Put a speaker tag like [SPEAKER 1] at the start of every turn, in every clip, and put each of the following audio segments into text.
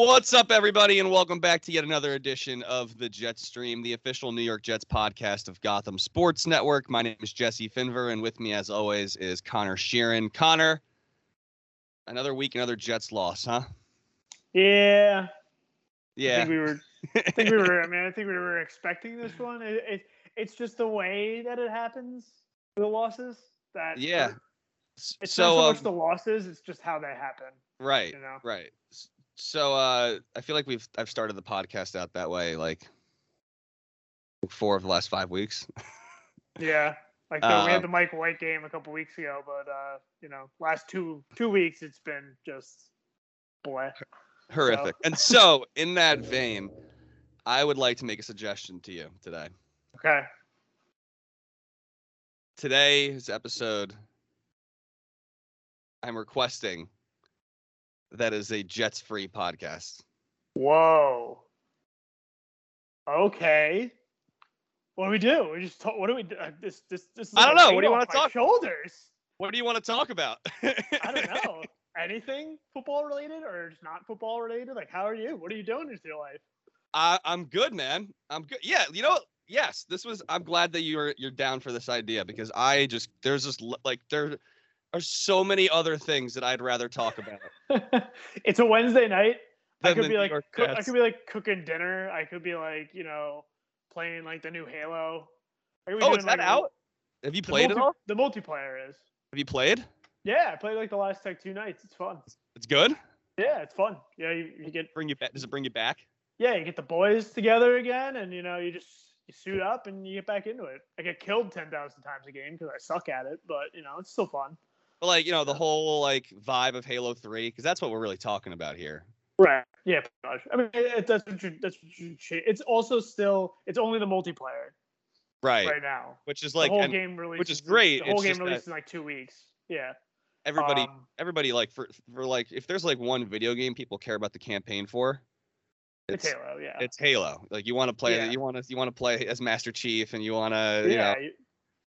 [SPEAKER 1] What's up, everybody, and welcome back to yet another edition of the Jet Stream, the official New York Jets podcast of Gotham Sports Network. My name is Jesse Finver, and with me, as always, is Conor Sheeran. Conor, another week, another Jets loss, huh?
[SPEAKER 2] Yeah. I
[SPEAKER 1] Yeah.
[SPEAKER 2] think we were. I think we were. I mean, I think we were expecting this one. It, it it's just the way that it happens. The losses that.
[SPEAKER 1] Yeah.
[SPEAKER 2] It's
[SPEAKER 1] S-
[SPEAKER 2] not
[SPEAKER 1] so,
[SPEAKER 2] so
[SPEAKER 1] um,
[SPEAKER 2] much the losses. It's just how they happen.
[SPEAKER 1] right,
[SPEAKER 2] You know.
[SPEAKER 1] right. So, uh, I feel like we've I've started the podcast out that way, like four of the last five weeks.
[SPEAKER 2] Yeah. Like the, we
[SPEAKER 1] Um,
[SPEAKER 2] had the Mike White game a couple weeks ago, but uh, you know, last two two weeks it's been just bleh.
[SPEAKER 1] Horrific. And so, in that vein, I would like to make a suggestion to you today.
[SPEAKER 2] Okay.
[SPEAKER 1] today's episode i'm requesting that is a jets free podcast
[SPEAKER 2] Whoa. Okay. What do we do? We just talk, what do we do? Uh, This this this. Is
[SPEAKER 1] I don't know. What do you wanna talk-
[SPEAKER 2] Shoulders.
[SPEAKER 1] what do you want to talk about
[SPEAKER 2] I don't know. Anything football related or just not football related? Like, how are you? What are you doing with your life?
[SPEAKER 1] I, i'm good man i'm good yeah you know yes this was i'm glad that you're you're down for this idea because i just there's just like there are so many other things that i'd rather talk about
[SPEAKER 2] it's a Wednesday night. I could be like, cook, I could be like cooking dinner. I could be like, you know, playing like the new Halo. I could be
[SPEAKER 1] oh is that
[SPEAKER 2] like,
[SPEAKER 1] out have you played it all
[SPEAKER 2] The multiplayer is.
[SPEAKER 1] have you played
[SPEAKER 2] Yeah, I played like the last like two nights. It's fun.
[SPEAKER 1] it's good
[SPEAKER 2] Yeah, it's fun. Yeah, you, you get
[SPEAKER 1] bring you back does it bring you back
[SPEAKER 2] yeah, you get the boys together again, and you know, you just you suit up and you get back into it. I get killed ten thousand times a game because I suck at it, but you know, it's still fun.
[SPEAKER 1] But like you know the whole like vibe of halo 3 because that's what we're really talking about here
[SPEAKER 2] Right. Yeah. I mean, it, that's what you, that's what you, It's also still it's only the multiplayer
[SPEAKER 1] right,
[SPEAKER 2] right now.
[SPEAKER 1] which is like The
[SPEAKER 2] whole
[SPEAKER 1] and
[SPEAKER 2] game releases.
[SPEAKER 1] which is great,
[SPEAKER 2] The whole
[SPEAKER 1] it's
[SPEAKER 2] game
[SPEAKER 1] that-
[SPEAKER 2] in like two weeks. Yeah.
[SPEAKER 1] everybody
[SPEAKER 2] Um,
[SPEAKER 1] everybody like for for like if there's like one video game people care about the campaign for
[SPEAKER 2] it's Halo. Yeah.
[SPEAKER 1] it's halo like you want to play
[SPEAKER 2] Yeah.
[SPEAKER 1] you want to you want to play as master chief and you want to you
[SPEAKER 2] yeah.
[SPEAKER 1] know
[SPEAKER 2] you-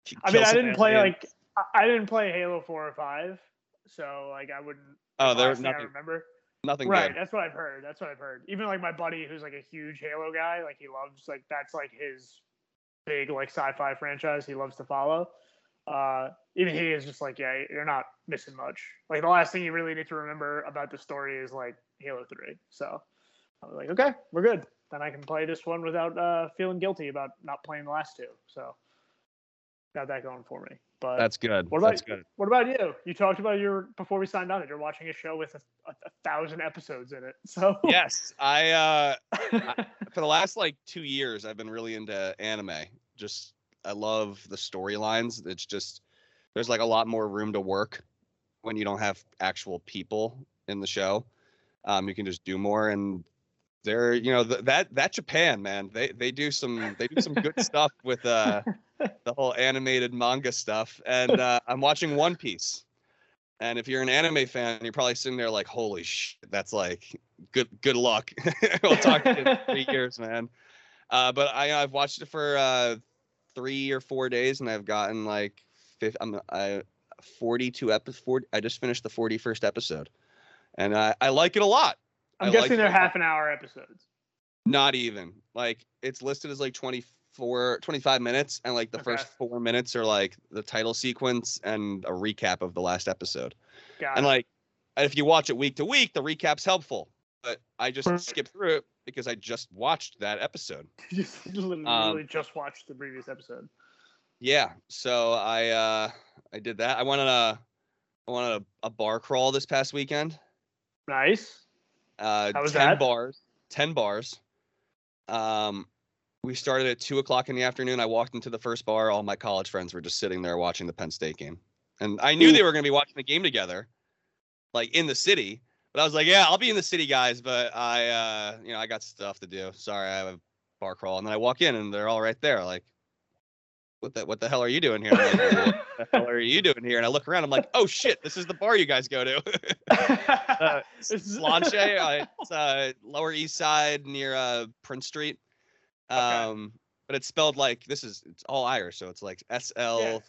[SPEAKER 1] k-
[SPEAKER 2] I mean, I didn't play like I- I didn't play Halo four or five, so like I wouldn't.
[SPEAKER 1] oh
[SPEAKER 2] the
[SPEAKER 1] there
[SPEAKER 2] last thing I
[SPEAKER 1] nothing
[SPEAKER 2] remember.
[SPEAKER 1] nothing
[SPEAKER 2] Right,
[SPEAKER 1] good
[SPEAKER 2] that's what I've heard. That's what I've heard. Even like my buddy, who's like a huge Halo guy, like he loves like that's like his big like sci-fi franchise he loves to follow. Uh, even he is just like, yeah, you're not missing much. Like the last thing you really need to remember about the story is like Halo Three. So I was like, okay, we're good. Then I can play this one without uh, feeling guilty about not playing the last two. So got that going for me. But
[SPEAKER 1] that's good.
[SPEAKER 2] what about
[SPEAKER 1] that's good.
[SPEAKER 2] what about you? You talked about your before we signed on that you're watching a show with a, a, a thousand episodes in it. So.
[SPEAKER 1] Yes i uh for the last like two years i've been really into anime. Just i love the storylines. It's just there's like a lot more room to work when you don't have actual people in the show. Um you can just do more and they're you know th- that that japan man they they do some they do some good stuff with uh the whole animated manga stuff. And uh i'm watching one piece. And if you're an anime fan you're probably sitting there like holy shit that's like good good luck. We'll talk to you in three years man. Uh but i i've watched it for uh three or four days and i've gotten like fifth i'm i 42 episodes i just finished the 41st episode. And i i like it a lot.
[SPEAKER 2] I'm
[SPEAKER 1] I
[SPEAKER 2] guessing
[SPEAKER 1] like
[SPEAKER 2] they're half an hour episodes.
[SPEAKER 1] not even. Like it's listed as like 24 25 minutes and like the
[SPEAKER 2] Okay.
[SPEAKER 1] first four minutes are like the title sequence and a recap of the last episode
[SPEAKER 2] Got
[SPEAKER 1] and
[SPEAKER 2] it.
[SPEAKER 1] like if you watch it week to week the recap's helpful but i just skipped through it because i just watched that episode
[SPEAKER 2] You literally,
[SPEAKER 1] um,
[SPEAKER 2] just watched the previous episode.
[SPEAKER 1] yeah so i uh i did that i went on a i went on a, a bar crawl this past weekend
[SPEAKER 2] Nice.
[SPEAKER 1] uh
[SPEAKER 2] How was
[SPEAKER 1] 10
[SPEAKER 2] that?
[SPEAKER 1] bars 10 bars um we started at two o'clock in the afternoon. I walked into the first bar. All my college friends were just sitting there watching the penn state game. And i knew they were going to be watching the game together like in the city. But i was like yeah i'll be in the city guys but i uh you know i got stuff to do. Sorry i have a bar crawl. And then i walk in and they're all right there like what the what the hell are you doing here? Like, what the hell are you doing here? And i look around i'm like oh shit this is the bar you guys go to. Uh,
[SPEAKER 2] This
[SPEAKER 1] Sláinte, uh, it's uh, Lower East Side near uh, Prince Street. Um, but it's spelled like this is it's all Irish, so it's like S
[SPEAKER 2] yeah.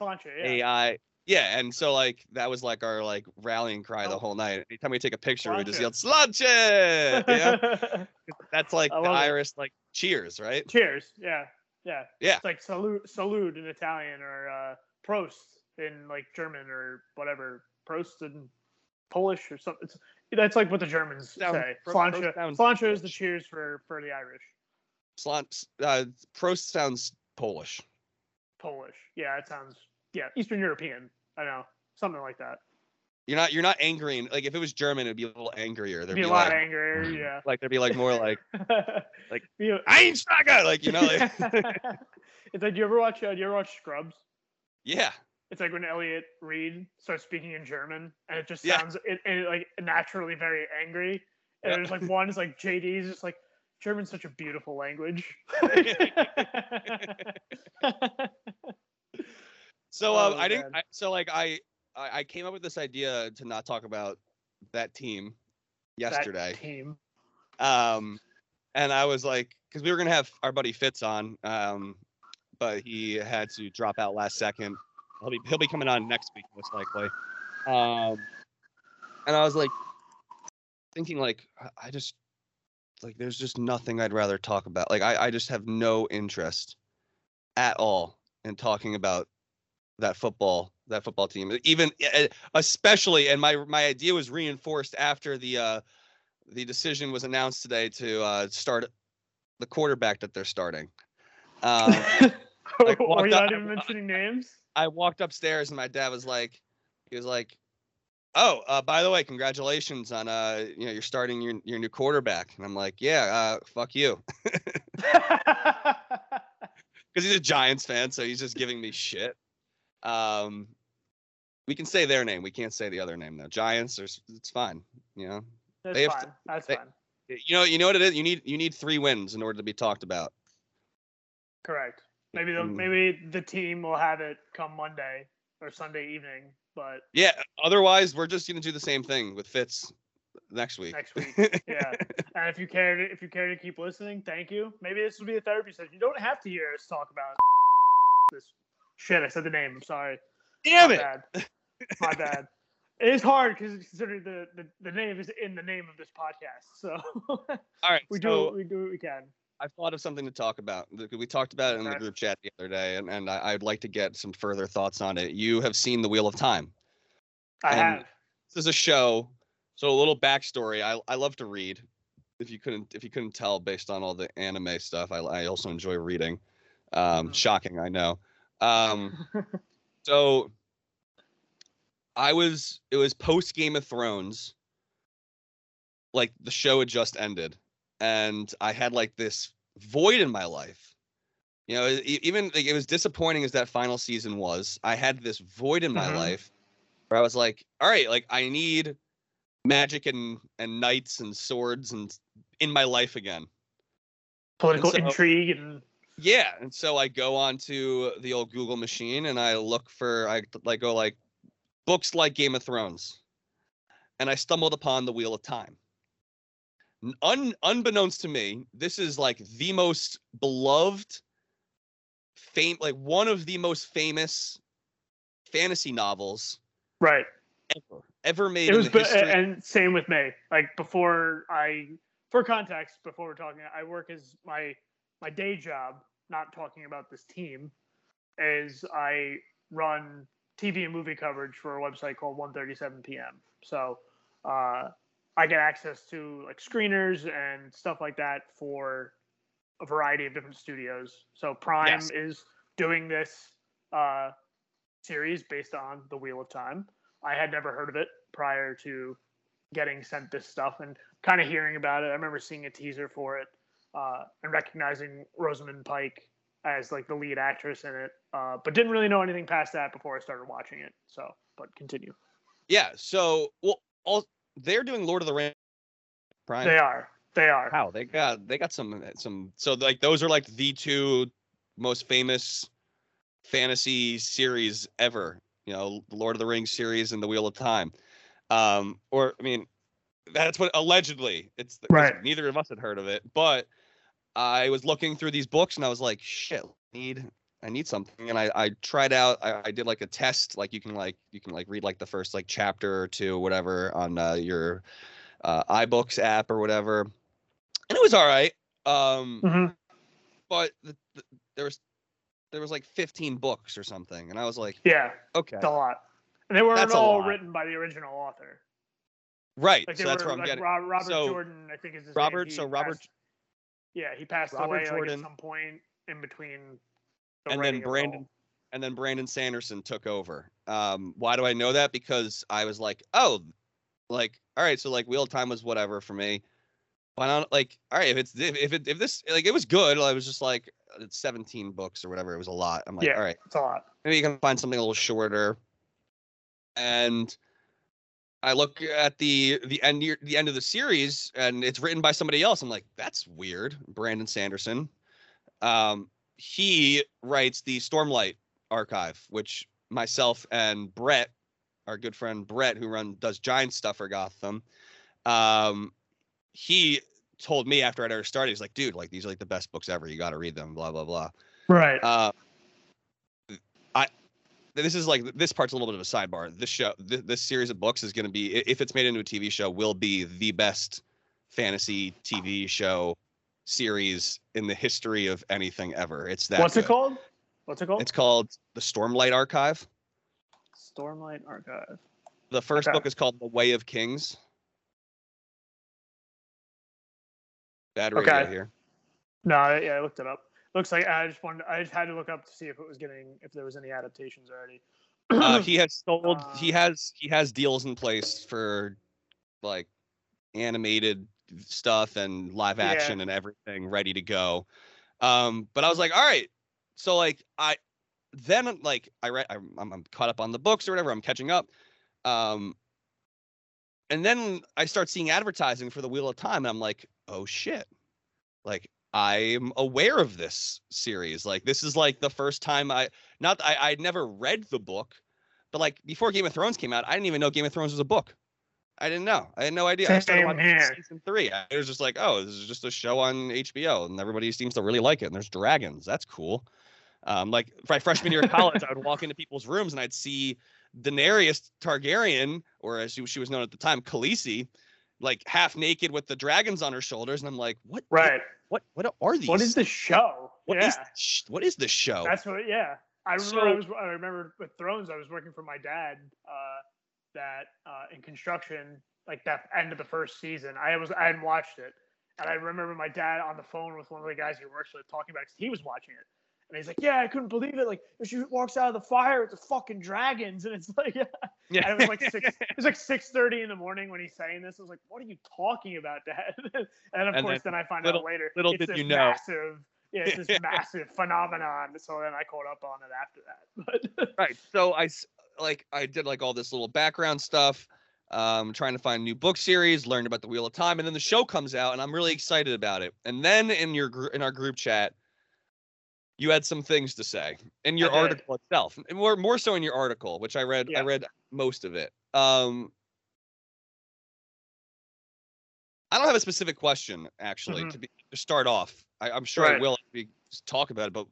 [SPEAKER 1] A I. Yeah, and so like that was like our like rallying cry the
[SPEAKER 2] Oh.
[SPEAKER 1] whole night. Anytime we take a picture, we just yelled "Sláinte!" Yeah, that's like the
[SPEAKER 2] love it.
[SPEAKER 1] Irish like cheers, right?
[SPEAKER 2] Cheers. Yeah. Yeah.
[SPEAKER 1] Yeah.
[SPEAKER 2] It's like salute, salute in Italian or uh, Prost in like German or whatever. Prost in Polish or something. It's, that's like what the Germans say. Sláinte. Sláinte is the cheers for for the Irish.
[SPEAKER 1] Slant, uh, Prost sounds Polish.
[SPEAKER 2] Polish. Yeah, it sounds yeah Eastern European. I know something like that.
[SPEAKER 1] You're not you're not angry. Like if it was German, it'd be a little angrier. There'd
[SPEAKER 2] Be
[SPEAKER 1] be,
[SPEAKER 2] a lot
[SPEAKER 1] like,
[SPEAKER 2] angrier. Yeah.
[SPEAKER 1] like there'd be like more like Like, Einsteiger, like you know, like,
[SPEAKER 2] it's like do you ever watch uh, do you ever watch Scrubs?
[SPEAKER 1] yeah,
[SPEAKER 2] It's like when Elliot Reid starts speaking in German, and it just
[SPEAKER 1] Yeah.
[SPEAKER 2] sounds it, it like naturally very angry. And
[SPEAKER 1] Yeah.
[SPEAKER 2] there's like one is like JD's just like German's such a beautiful language.
[SPEAKER 1] So um,
[SPEAKER 2] Oh,
[SPEAKER 1] I didn't. I, so like I, I came up with this idea to not talk about that team
[SPEAKER 2] That
[SPEAKER 1] yesterday.
[SPEAKER 2] team.
[SPEAKER 1] Um, and I was like, because we were gonna have our buddy Fitz on, um, but he had to drop out last second. He'll be he'll be coming on next week most likely. Um, and I was like, thinking like I just like there's just nothing I'd rather talk about. Like I I just have no interest at all in talking about that football that football team even eh, especially and my my idea was reinforced after the uh the decision was announced today to uh start the quarterback that they're starting um like, walked
[SPEAKER 2] you
[SPEAKER 1] up-
[SPEAKER 2] not even mentioning names?
[SPEAKER 1] i walked upstairs and my dad was like he was like oh uh by the way congratulations on uh you know you're starting your your new quarterback. And i'm like yeah uh fuck you. Because he's a giants fan so he's just giving me shit. Um we can say their name. We can't say the other name though. Giants or it's fine you know?
[SPEAKER 2] That's
[SPEAKER 1] They have to-
[SPEAKER 2] fine. That's
[SPEAKER 1] they-
[SPEAKER 2] fine.
[SPEAKER 1] you know you know what it is? You need you need three wins in order to be talked about.
[SPEAKER 2] Correct. Maybe the
[SPEAKER 1] Mm.
[SPEAKER 2] maybe the team will have it come Monday or Sunday evening, but
[SPEAKER 1] yeah otherwise we're just gonna do the same thing with fitz next week
[SPEAKER 2] next week. Yeah. And if you care to if you care to keep listening, thank you. Maybe this will be a therapy session. You don't have to hear us talk about this shit. I said the name. I'm sorry.
[SPEAKER 1] damn
[SPEAKER 2] My
[SPEAKER 1] it
[SPEAKER 2] bad. My bad. It is hard because considering the, the the name is in the name of this podcast, so
[SPEAKER 1] all right
[SPEAKER 2] we
[SPEAKER 1] so
[SPEAKER 2] do we do what we can.
[SPEAKER 1] I thought of something to talk about we talked about it in the group chat the other day and, and I, i'd like to get some further thoughts on it. You have seen the wheel of time.
[SPEAKER 2] I
[SPEAKER 1] And-
[SPEAKER 2] have.
[SPEAKER 1] this is a show so a little backstory i, I love to read if you couldn't if you couldn't tell based on all the anime stuff i, I also enjoy reading. Um
[SPEAKER 2] Mhm.
[SPEAKER 1] shocking i know. Um so i was it was post game of thrones like the show had just ended and i had like this void in my life you know even like, it was disappointing as that final season was i had this void in my
[SPEAKER 2] Mhm.
[SPEAKER 1] life where i was like all right like i need magic and and knights and swords and in my life again
[SPEAKER 2] Political
[SPEAKER 1] so-
[SPEAKER 2] intrigue and
[SPEAKER 1] yeah, and so I go on to the old Google machine and I look for I like go like books like Game of Thrones, and I stumbled upon the Wheel of Time. Un, unbeknownst to me, this is like the most beloved, fame like one of the most famous fantasy novels
[SPEAKER 2] right.
[SPEAKER 1] ever ever made
[SPEAKER 2] it was be- and same with me like before i for context before we're talking i work as my my day job not talking about this team is i run tv and movie coverage for a website called 137 p.m so uh i get access to like screeners and stuff like that for a variety of different studios so prime
[SPEAKER 1] Yes.
[SPEAKER 2] is doing this uh series based on the wheel of time I had never heard of it prior to getting sent this stuff and kind of hearing about it. I remember seeing a teaser for it uh, and recognizing Rosamund Pike as like the lead actress in it, uh, but didn't really know anything past that before I started watching it. So, but continue.
[SPEAKER 1] yeah, so well, all they're doing Lord of the Rings. Prime.
[SPEAKER 2] They are. They are.
[SPEAKER 1] How they got they got some some so like those are like the two most famous fantasy series ever. You know, the Lord of the Rings series and the Wheel of Time. Um, or I mean, that's what allegedly it's
[SPEAKER 2] Right.
[SPEAKER 1] Neither of us had heard of it, but I was looking through these books and I was like, shit, need I need something, and I I tried out. I, I did like a test, like you can like you can like read like the first like chapter or two, whatever, on uh, your uh, iBooks app or whatever, and it was all right. Um,
[SPEAKER 2] Mhm.
[SPEAKER 1] but the, the, there was there was like 15 books or something, and I was like,
[SPEAKER 2] Yeah,
[SPEAKER 1] okay,
[SPEAKER 2] it's a lot. And they weren't
[SPEAKER 1] That's
[SPEAKER 2] all written by the original author.
[SPEAKER 1] right.
[SPEAKER 2] Like
[SPEAKER 1] so that's
[SPEAKER 2] were
[SPEAKER 1] where I'm
[SPEAKER 2] like
[SPEAKER 1] getting.
[SPEAKER 2] Robert
[SPEAKER 1] So,
[SPEAKER 2] Jordan, I think is his
[SPEAKER 1] Robert-
[SPEAKER 2] Name. He
[SPEAKER 1] so Robert-
[SPEAKER 2] passed- yeah, he passed
[SPEAKER 1] Robert
[SPEAKER 2] away like,
[SPEAKER 1] Jordan-
[SPEAKER 2] at some point in between. The
[SPEAKER 1] and then
[SPEAKER 2] writing of it all.
[SPEAKER 1] Brandon and then Brandon Sanderson took over. Um, why do I know that? Because I was like, oh, like, all right, so like Wheel of Time was whatever for me. Why not? Like, all right, if it's if if, it, if this like it was good, I was just like, it's 17 books or whatever. It was a lot. I'm like,
[SPEAKER 2] Yeah.
[SPEAKER 1] all right,
[SPEAKER 2] It's a lot.
[SPEAKER 1] maybe you can find something a little shorter. And I look at the the end year- the end of the series, and it's written by somebody else. I'm like, that's weird. Brandon Sanderson. Um, he writes the Stormlight archive, which myself and Brett, our good friend Brett, who run does giant stuff for Gotham, um, he told me after I'd already started, he's like, dude, like these are like the best books ever. You got to read them. Blah blah blah.
[SPEAKER 2] Right.
[SPEAKER 1] Uh, I this is like this part's a little bit of a sidebar. This show, this, this series of books is going to be, if it's made into a TV show, will be the best fantasy TV show series in the history of anything ever. It's that.
[SPEAKER 2] What's it called? What's it called?
[SPEAKER 1] It's called the Stormlight Archive.
[SPEAKER 2] Stormlight Archive.
[SPEAKER 1] The first
[SPEAKER 2] Okay.
[SPEAKER 1] book is called The Way of Kings. Bad radio
[SPEAKER 2] Okay.
[SPEAKER 1] here.
[SPEAKER 2] No, I- yeah, I looked it up. Looks like I just wanted. I just had to look up to see if it was getting if there was any adaptations already.
[SPEAKER 1] uh, he has sold he
[SPEAKER 2] Uh,
[SPEAKER 1] has he has deals in place for like animated stuff and live
[SPEAKER 2] Yeah.
[SPEAKER 1] action and everything ready to go um but i was like all right so like i then like i read I'm, I'm I'm caught up on the books or whatever i'm catching up um and then i start seeing advertising for the wheel of time and i'm like oh shit like i'm aware of this series like this is like the first time i not I I'd never read the book, but like before Game of Thrones came out, I didn't even know Game of Thrones was a book. I didn't know. I had no idea. I started watching
[SPEAKER 2] here.
[SPEAKER 1] season three. I was just like, oh, this is just a show on HBO, and everybody seems to really like it. And there's dragons. That's cool. Um, like my freshman year of college, I would walk into people's rooms and I'd see Daenerys Targaryen, or as she, she was known at the time, Khaleesi, like half naked with the dragons on her shoulders, and I'm like, what?
[SPEAKER 2] right.
[SPEAKER 1] What? What are these?
[SPEAKER 2] What is the show?
[SPEAKER 1] What
[SPEAKER 2] yeah.
[SPEAKER 1] is sh- what is the show?
[SPEAKER 2] That's what. Yeah. I remember.
[SPEAKER 1] So-
[SPEAKER 2] I was. I remember with Thrones. I was working for my dad. Uh, that uh, in construction, like that end of the first season. I was. I hadn't watched it, and I remember my dad on the phone with one of the guys he works with talking about. it he was watching it, and he's like, "Yeah, I couldn't believe it. Like, if she walks out of the fire, it's a fucking dragons." And it's like,
[SPEAKER 1] yeah.
[SPEAKER 2] And it was like six. It was like six thirty in the morning when he's saying this. I was like, "What are you talking about, Dad?" and of
[SPEAKER 1] And
[SPEAKER 2] course, then, I find
[SPEAKER 1] little-
[SPEAKER 2] out later.
[SPEAKER 1] little
[SPEAKER 2] it's
[SPEAKER 1] did you know.
[SPEAKER 2] Massive. Yeah, it's this massive phenomenon. So then I caught up on it after that. But
[SPEAKER 1] right so i like i did like all this little background stuff um trying to find new book series learned about the wheel of time and then the show comes out and i'm really excited about it. And then in your gr- in our group chat you had some things to say in your article itself and more more so in your article which i read
[SPEAKER 2] Yeah.
[SPEAKER 1] i read most of it. Um i don't have a specific question actually
[SPEAKER 2] Mhm.
[SPEAKER 1] to be to start off. I, i'm sure I will talk about it but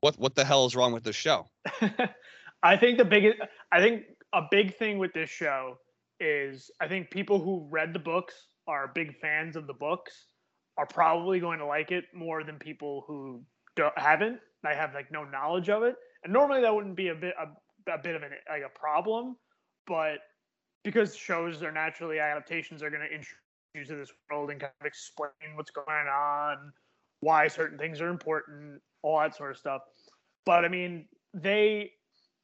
[SPEAKER 1] what what the hell is wrong with this show
[SPEAKER 2] I think the biggest, I think a big thing with this show is I think people who read the books are big fans of the books are probably going to like it more than people who haven't. They have like no knowledge of it, and normally that wouldn't be a bit a, a bit of an like a problem, but because shows are naturally adaptations are going to introduce you to this world and kind of explain what's going on, why certain things are important, all that sort of stuff. But I mean, they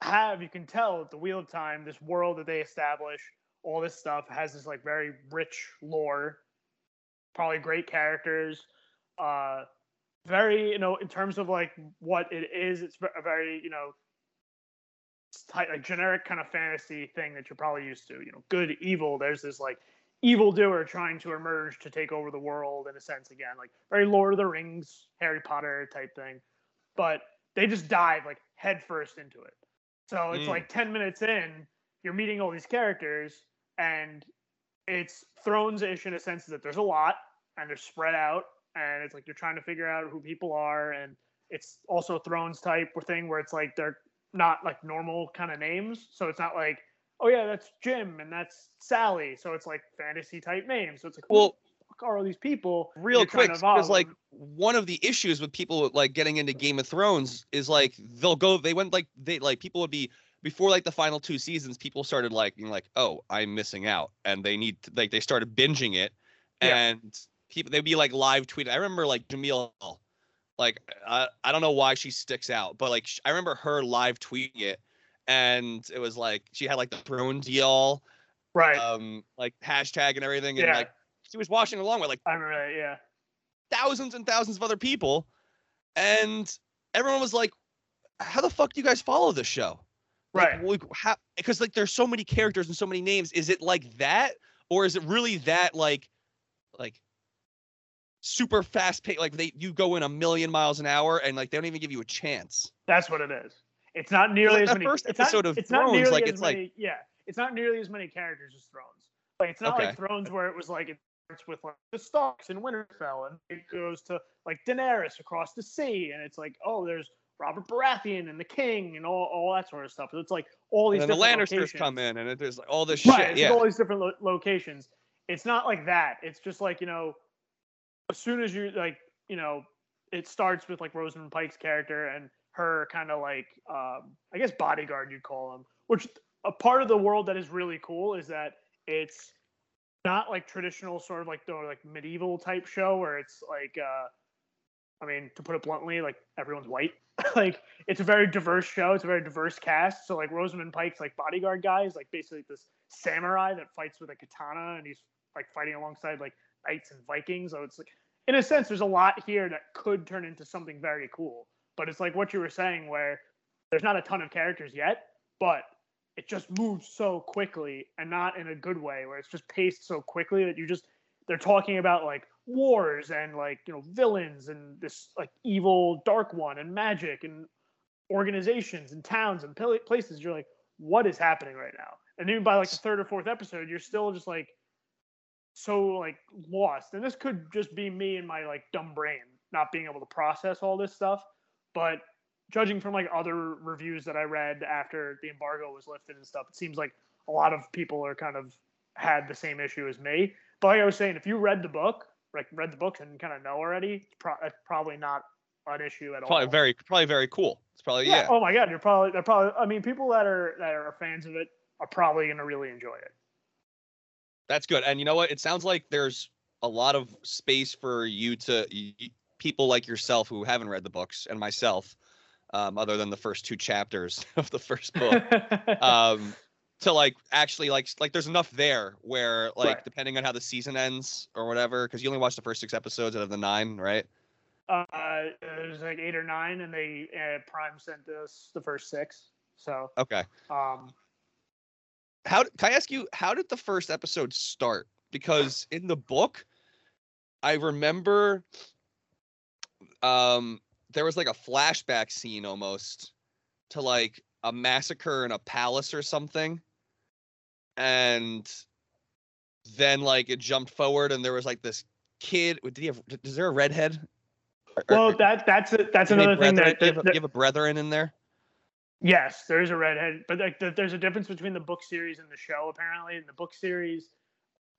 [SPEAKER 2] have you can tell at the Wheel of Time, this world that they establish, all this stuff has this like very rich lore, probably great characters, uh, very you know in terms of like what it is, it's a very you know like generic kind of fantasy thing that you're probably used to. You know, good, evil. There's this like evildoer trying to emerge to take over the world in a sense again, like very Lord of the Rings, Harry Potter type thing. But they just dive like headfirst into it. So it's
[SPEAKER 1] Mm.
[SPEAKER 2] like 10 minutes in, you're meeting all these characters, and it's Thrones ish in a sense that there's a lot and they're spread out, and it's like you're trying to figure out who people are, and it's also Thrones type thing where it's like they're not like normal kind of names. So it's not like, oh yeah, that's Jim and that's Sally. So it's like fantasy type names. So it's like,
[SPEAKER 1] Well,
[SPEAKER 2] are all these people?
[SPEAKER 1] real quick because like one of the issues with people like getting into game of thrones is like they'll go they went like they like people would be before like the final two seasons people started like being like oh i'm missing out and they need to, like they started binging it
[SPEAKER 2] Yeah.
[SPEAKER 1] and people they'd be like live tweeting i remember like jamil like I, I don't know why she sticks out but like i remember her live tweeting it and it was like she had like the thrones y'all
[SPEAKER 2] right.
[SPEAKER 1] um like hashtag and everything and
[SPEAKER 2] Yeah.
[SPEAKER 1] like she was watching along with like
[SPEAKER 2] I remember that. Yeah.
[SPEAKER 1] thousands and thousands of other people and everyone was like how the fuck do you guys follow this show
[SPEAKER 2] Right.
[SPEAKER 1] like, how because like there's so many characters and so many names is it like that or is it really that like like super fast paced like they you go in a million miles an hour and like they don't even give you a chance
[SPEAKER 2] That's what it is. It's not nearly
[SPEAKER 1] like
[SPEAKER 2] as many.
[SPEAKER 1] first
[SPEAKER 2] it's not-
[SPEAKER 1] episode of
[SPEAKER 2] it's not
[SPEAKER 1] Thrones,
[SPEAKER 2] nearly
[SPEAKER 1] like,
[SPEAKER 2] as
[SPEAKER 1] it's like-
[SPEAKER 2] many, yeah. It's not nearly as many characters as Thrones. Like it's not
[SPEAKER 1] Okay.
[SPEAKER 2] like Thrones where it was like starts with like the Starks in Winterfell, and it goes to like Daenerys across the sea, and it's like oh, there's Robert Baratheon and the King and all, all that sort of stuff. So it's like all these
[SPEAKER 1] and the Lannisters
[SPEAKER 2] locations.
[SPEAKER 1] come in and it, there's like all this shit
[SPEAKER 2] it's
[SPEAKER 1] yeah
[SPEAKER 2] all these different lo- locations. It's not like that. It's just like you know, as soon as you like, you know, it starts with like Rosamund Pike's character and her kind of like, um, I guess bodyguard you'd call him. Which a part of the world that is really cool is that it's not like traditional sort of like the like medieval type show where it's like, uh, I mean, to put it bluntly, like everyone's white. like it's a very diverse show. It's a very diverse cast. So like Rosamund Pike's like bodyguard guy is like basically this samurai that fights with a katana and he's like fighting alongside like knights and Vikings. So it's like in a sense there's a lot here that could turn into something very cool. But it's like what you were saying where there's not a ton of characters yet, but it just moves so quickly and not in a good way where it's just paced so quickly that you just they're talking about like wars and like you know villains and this like evil dark one and magic and organizations and towns and places. You're like what is happening right now? And even by like the third or fourth episode you're still just like so like lost. And this could just be me and my like dumb brain not being able to process all this stuff. But judging from like other reviews that i read after the embargo was lifted and stuff it seems like a lot of people are kind of had the same issue as me but like i was saying if you read the book like read the book and kind of know already it's pro- that's probably not an issue at all
[SPEAKER 1] probably very probably very cool it's probably yeah,
[SPEAKER 2] Oh my god, you're probably they're probably. I mean, people that are that are fans of it are probably gonna really enjoy it.
[SPEAKER 1] That's good. And you know what? It sounds like there's a lot of space for you to y- y- people like yourself who haven't read the books and myself, um, other than the first two chapters of the first book, um, to like actually like like there's enough there where like
[SPEAKER 2] Right.
[SPEAKER 1] depending on how the season ends or whatever, because you only watched the first six episodes out of the nine, right?
[SPEAKER 2] uh, there's like eight or nine, and they uh, Prime sent us the first six. So,
[SPEAKER 1] Okay.
[SPEAKER 2] um,
[SPEAKER 1] How can I ask you? How did the first episode start? Because in the book, I remember um there was like a flashback scene almost to like a massacre in a palace or something and then like it jumped forward and there was like this kid did he have is there a redhead Or- or-
[SPEAKER 2] well, that that's a, that's
[SPEAKER 1] do you have
[SPEAKER 2] another thing that,
[SPEAKER 1] do you
[SPEAKER 2] that,
[SPEAKER 1] have, a-
[SPEAKER 2] that-
[SPEAKER 1] you have a brethren in there
[SPEAKER 2] yes, there is a redhead, but like the, there's a difference between the book series and the show. Apparently, in the book series,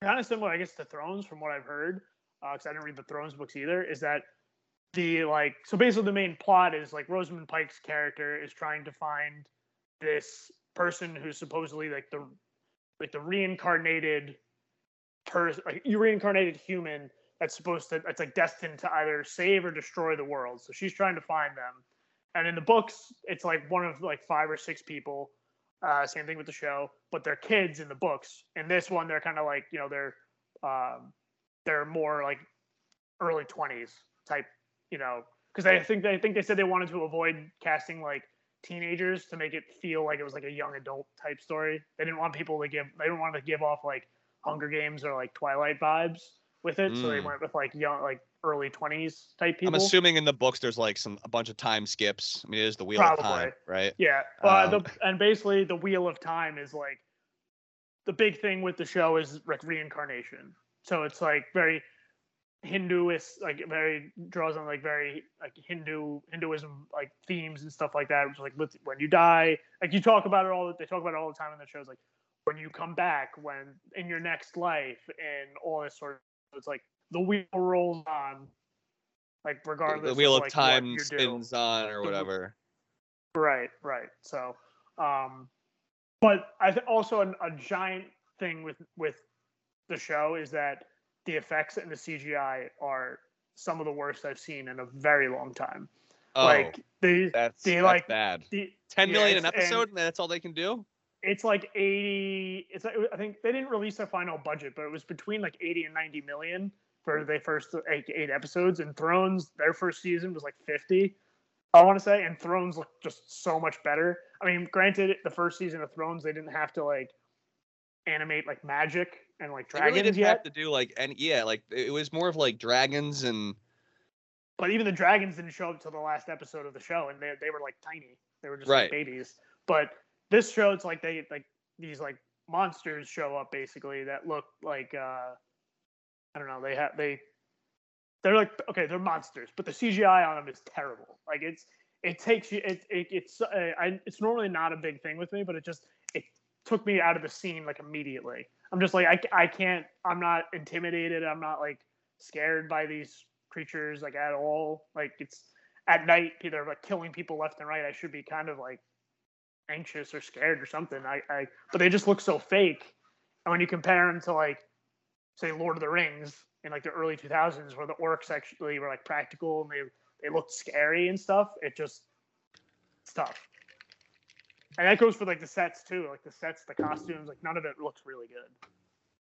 [SPEAKER 2] kind of similar, I guess, to Thrones, from what I've heard, uh, because I didn't read the Thrones books either. Is that the like so basically the main plot is like Rosamund Pike's character is trying to find this person who's supposedly like the like the reincarnated person like you reincarnated human that's supposed to that's like destined to either save or destroy the world. So she's trying to find them. And in the books, it's like one of like five or six people. Uh, same thing with the show, but they're kids in the books. In this one, they're kind of like you know they're um, they're more like early twenties type, you know, because I think they I think they said they wanted to avoid casting like teenagers to make it feel like it was like a young adult type story. They didn't want people to give they didn't want to give off like Hunger Games or like Twilight vibes with it, so they
[SPEAKER 1] Mm.
[SPEAKER 2] went with like young like early twenties type people.
[SPEAKER 1] i'm assuming in the books there's like some a bunch of time skips i mean it is the wheel of time right
[SPEAKER 2] Yeah, uh, the,
[SPEAKER 1] Um,
[SPEAKER 2] and basically the wheel of time is like the big thing with the show is like reincarnation. So it's like very Hinduist, like very draws on like very like Hindu Hinduism like themes and stuff like that. Which like with, when you die, like you talk about it all. They talk about it all the time in the shows. Like when you come back, when in your next life, and all this sort of. It's like the wheel rolls on, like regardless.
[SPEAKER 1] the wheel of,
[SPEAKER 2] like,
[SPEAKER 1] time
[SPEAKER 2] do.
[SPEAKER 1] spins on or whatever.
[SPEAKER 2] Right, right. So, um, but I th- also an, a giant thing with with the show is that the effects and the CGI are some of the worst I've seen in a very long time.
[SPEAKER 1] Oh,
[SPEAKER 2] like the
[SPEAKER 1] that's,
[SPEAKER 2] they
[SPEAKER 1] that's
[SPEAKER 2] like-
[SPEAKER 1] bad.
[SPEAKER 2] the
[SPEAKER 1] Ten
[SPEAKER 2] yeah,
[SPEAKER 1] million an
[SPEAKER 2] it's- and-
[SPEAKER 1] episode, and that's all they can do.
[SPEAKER 2] it's like 80 it's like, i think they didn't release their final budget but it was between like 80 and 90 million for the first eight, eight episodes and thrones their first season was like 50 i want to say and thrones looked just so much better i mean granted the first season of thrones they didn't have to like animate like magic and like
[SPEAKER 1] They really
[SPEAKER 2] dragons
[SPEAKER 1] didn't
[SPEAKER 2] yet.
[SPEAKER 1] have to do like and yeah, like it was more of like dragons and
[SPEAKER 2] but even the dragons didn't show up till the last episode of the show and they, they were like tiny. They were just
[SPEAKER 1] Right.
[SPEAKER 2] like babies. But this show it's like they like these like monsters show up basically that look like uh i don't know they have they they're like okay they're monsters but the cgi on them is terrible. Like it's it takes you it, it it's uh, I, it's normally not a big thing with me but it just it took me out of the scene like immediately i'm just like i, I can't i'm not intimidated. I'm not like scared by these creatures like at all. Like it's at night they're like killing people left and right. I should be kind of like anxious or scared or something. I i but they just look so fake. And when you compare them to like say lord of the rings in like the early 2000s where the orcs actually were like practical and they they looked scary and stuff it just it's tough and that goes for like the sets too like the sets the costumes like none of it looks really good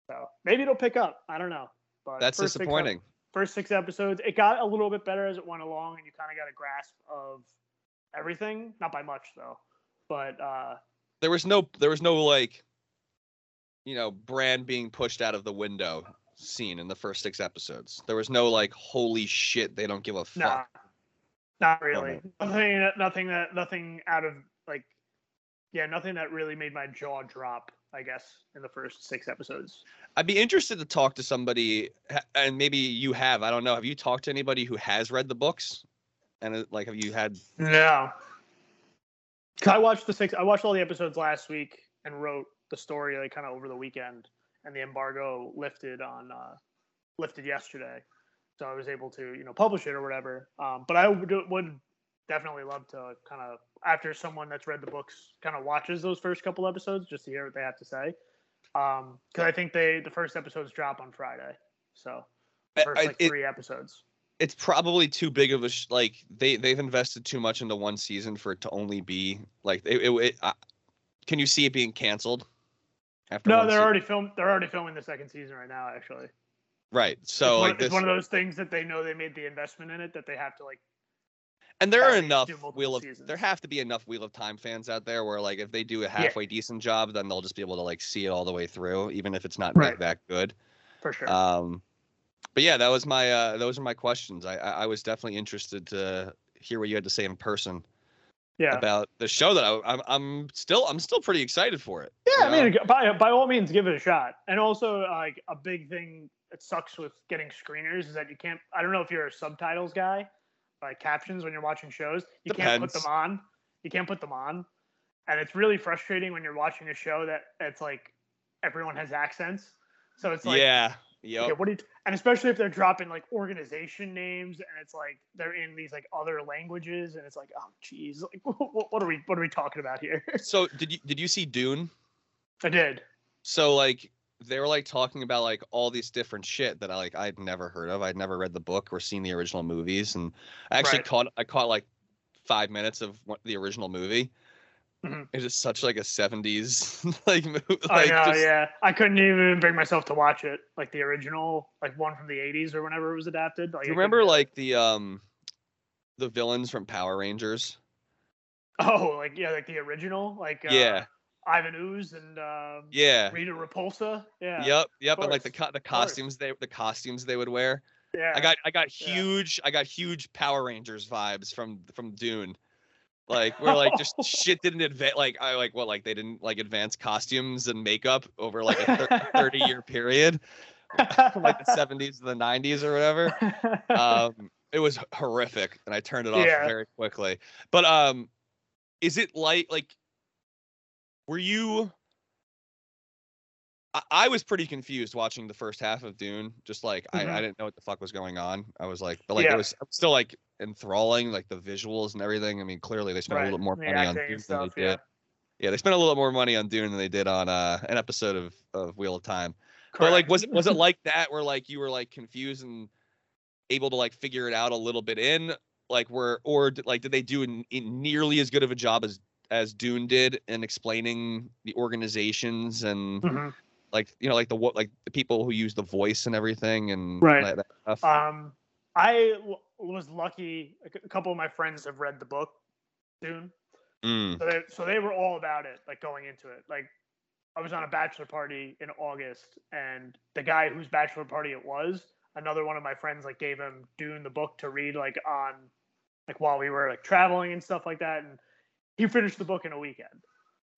[SPEAKER 2] so maybe it'll pick up i don't know but
[SPEAKER 1] that's disappointing.
[SPEAKER 2] first six episodes it got a little bit better as it went along and you kind of got a grasp of everything not by much though but uh
[SPEAKER 1] There was no there was no like you know, Bran being pushed out of the window scene in the first six episodes. There was no like holy shit, they don't give a
[SPEAKER 2] Nah,
[SPEAKER 1] fuck.
[SPEAKER 2] not really. Nothing. that- Nothing that. Nothing out of. Yeah, nothing that really made my jaw drop. I guess in the first six episodes.
[SPEAKER 1] I'd be interested to talk to somebody and maybe you have, I don't know, have you talked to anybody who has read the books? And like have you had
[SPEAKER 2] No. 'Cause I watched the six. I watched all the episodes last week and wrote the story like kind of over the weekend, and the embargo lifted on uh, lifted yesterday, so I was able to you know publish it or whatever. Um, but I would, would definitely love to kind of after someone that's read the books kind of watches those first couple episodes just to hear what they have to say. Um, because I think they the first episodes drop on Friday, so first
[SPEAKER 1] I-
[SPEAKER 2] like
[SPEAKER 1] it-
[SPEAKER 2] three episodes.
[SPEAKER 1] it's probably too big of a sh- like they they've invested too much into one season for it to only be like it, it, it can you see it being canceled after
[SPEAKER 2] No, they're
[SPEAKER 1] se-
[SPEAKER 2] already film. They're already filming the second season right now. Actually,
[SPEAKER 1] right
[SPEAKER 2] it's,
[SPEAKER 1] so
[SPEAKER 2] one,
[SPEAKER 1] like
[SPEAKER 2] it's one of those things that they know they made the investment in it that they have to like.
[SPEAKER 1] And there are enough wheel of there have to be enough wheel of time fans out there where like if they do a halfway decent job then they'll just be able to like see it all the way through even if it's not
[SPEAKER 2] Right.
[SPEAKER 1] that, good
[SPEAKER 2] For sure.
[SPEAKER 1] um but yeah that was my uh those are my questions I, I i was definitely interested to hear what you had to say in person
[SPEAKER 2] yeah.
[SPEAKER 1] about the show that I, I'm I'm still I'm still pretty excited for it.
[SPEAKER 2] Yeah, I
[SPEAKER 1] you know?
[SPEAKER 2] mean, by by all means, give it a shot. And also, like a big thing that sucks with getting screeners is that you can't. I don't know if you're a subtitles guy, like captions when you're watching shows. You can't put them on. You can't put them on, and it's really frustrating when you're watching a show that it's like everyone has accents. So it's like,
[SPEAKER 1] yeah, yep.
[SPEAKER 2] okay, what do you? And especially if they're dropping like organization names, and it's like they're in these like other languages, and it's like, oh, geez, like what, what are we what are we talking about here?
[SPEAKER 1] So did you did you see Dune?
[SPEAKER 2] I did.
[SPEAKER 1] So like they were like talking about like all these different shit that I like I'd never heard of. I'd never read the book or seen the original movies, and I actually
[SPEAKER 2] Right.
[SPEAKER 1] caught I caught like five minutes of what, the original movie.
[SPEAKER 2] Mhm.
[SPEAKER 1] It is just such like a '70s like movie.
[SPEAKER 2] I
[SPEAKER 1] Like,
[SPEAKER 2] know,
[SPEAKER 1] just-
[SPEAKER 2] yeah. I couldn't even bring myself to watch it, like the original, like one from the '80s or whenever it was adapted. Like,
[SPEAKER 1] Do you remember like the um the villains from Power Rangers?
[SPEAKER 2] Oh, like yeah, like the original, like uh,
[SPEAKER 1] yeah,
[SPEAKER 2] Ivan Ooze and um,
[SPEAKER 1] yeah.
[SPEAKER 2] Rita Repulsa. Yeah.
[SPEAKER 1] Yep, yep, and like the co- the costumes they the costumes they would wear.
[SPEAKER 2] Yeah.
[SPEAKER 1] I got I got
[SPEAKER 2] Yeah.
[SPEAKER 1] huge I got huge Power Rangers vibes from from Dune. Like where like just shit didn't advance like I like what like they didn't like advance costumes and makeup over like a thir- 30 year period. like the 70s and the 90s or whatever. Um, it was horrific, and I turned it off
[SPEAKER 2] Yeah.
[SPEAKER 1] very quickly. But um, is it like like were you? I, I was pretty confused watching the first half of Dune. Just like I,
[SPEAKER 2] Mhm.
[SPEAKER 1] I didn't know what the fuck was going on. I was like, but like
[SPEAKER 2] Yeah.
[SPEAKER 1] it was still like enthralling, like the visuals and everything. I mean, clearly they spent a little more money on Dune
[SPEAKER 2] and
[SPEAKER 1] than
[SPEAKER 2] stuff,
[SPEAKER 1] they
[SPEAKER 2] yeah.
[SPEAKER 1] did. Yeah, they spent a little more money on Dune than they did on uh, an episode of, of Wheel of Time. But like, was it was it like that where like you were like confused and able to like figure it out a little bit in like where or like did they do in, in nearly as good of a job as as Dune did in explaining the organizations and
[SPEAKER 2] Mhm.
[SPEAKER 1] like you know like the what like the people who use the voice and everything and
[SPEAKER 2] Right.
[SPEAKER 1] like that stuff?
[SPEAKER 2] Um, I w- was lucky. A couple of my friends have read the book, Dune.
[SPEAKER 1] Mm,
[SPEAKER 2] So they, so they were all about it, like going into it. Like I was on a bachelor party in August, and the guy whose bachelor party it was, another one of my friends, like gave him Dune the book to read, like on, like while we were like traveling and stuff like that, and he finished the book in a weekend.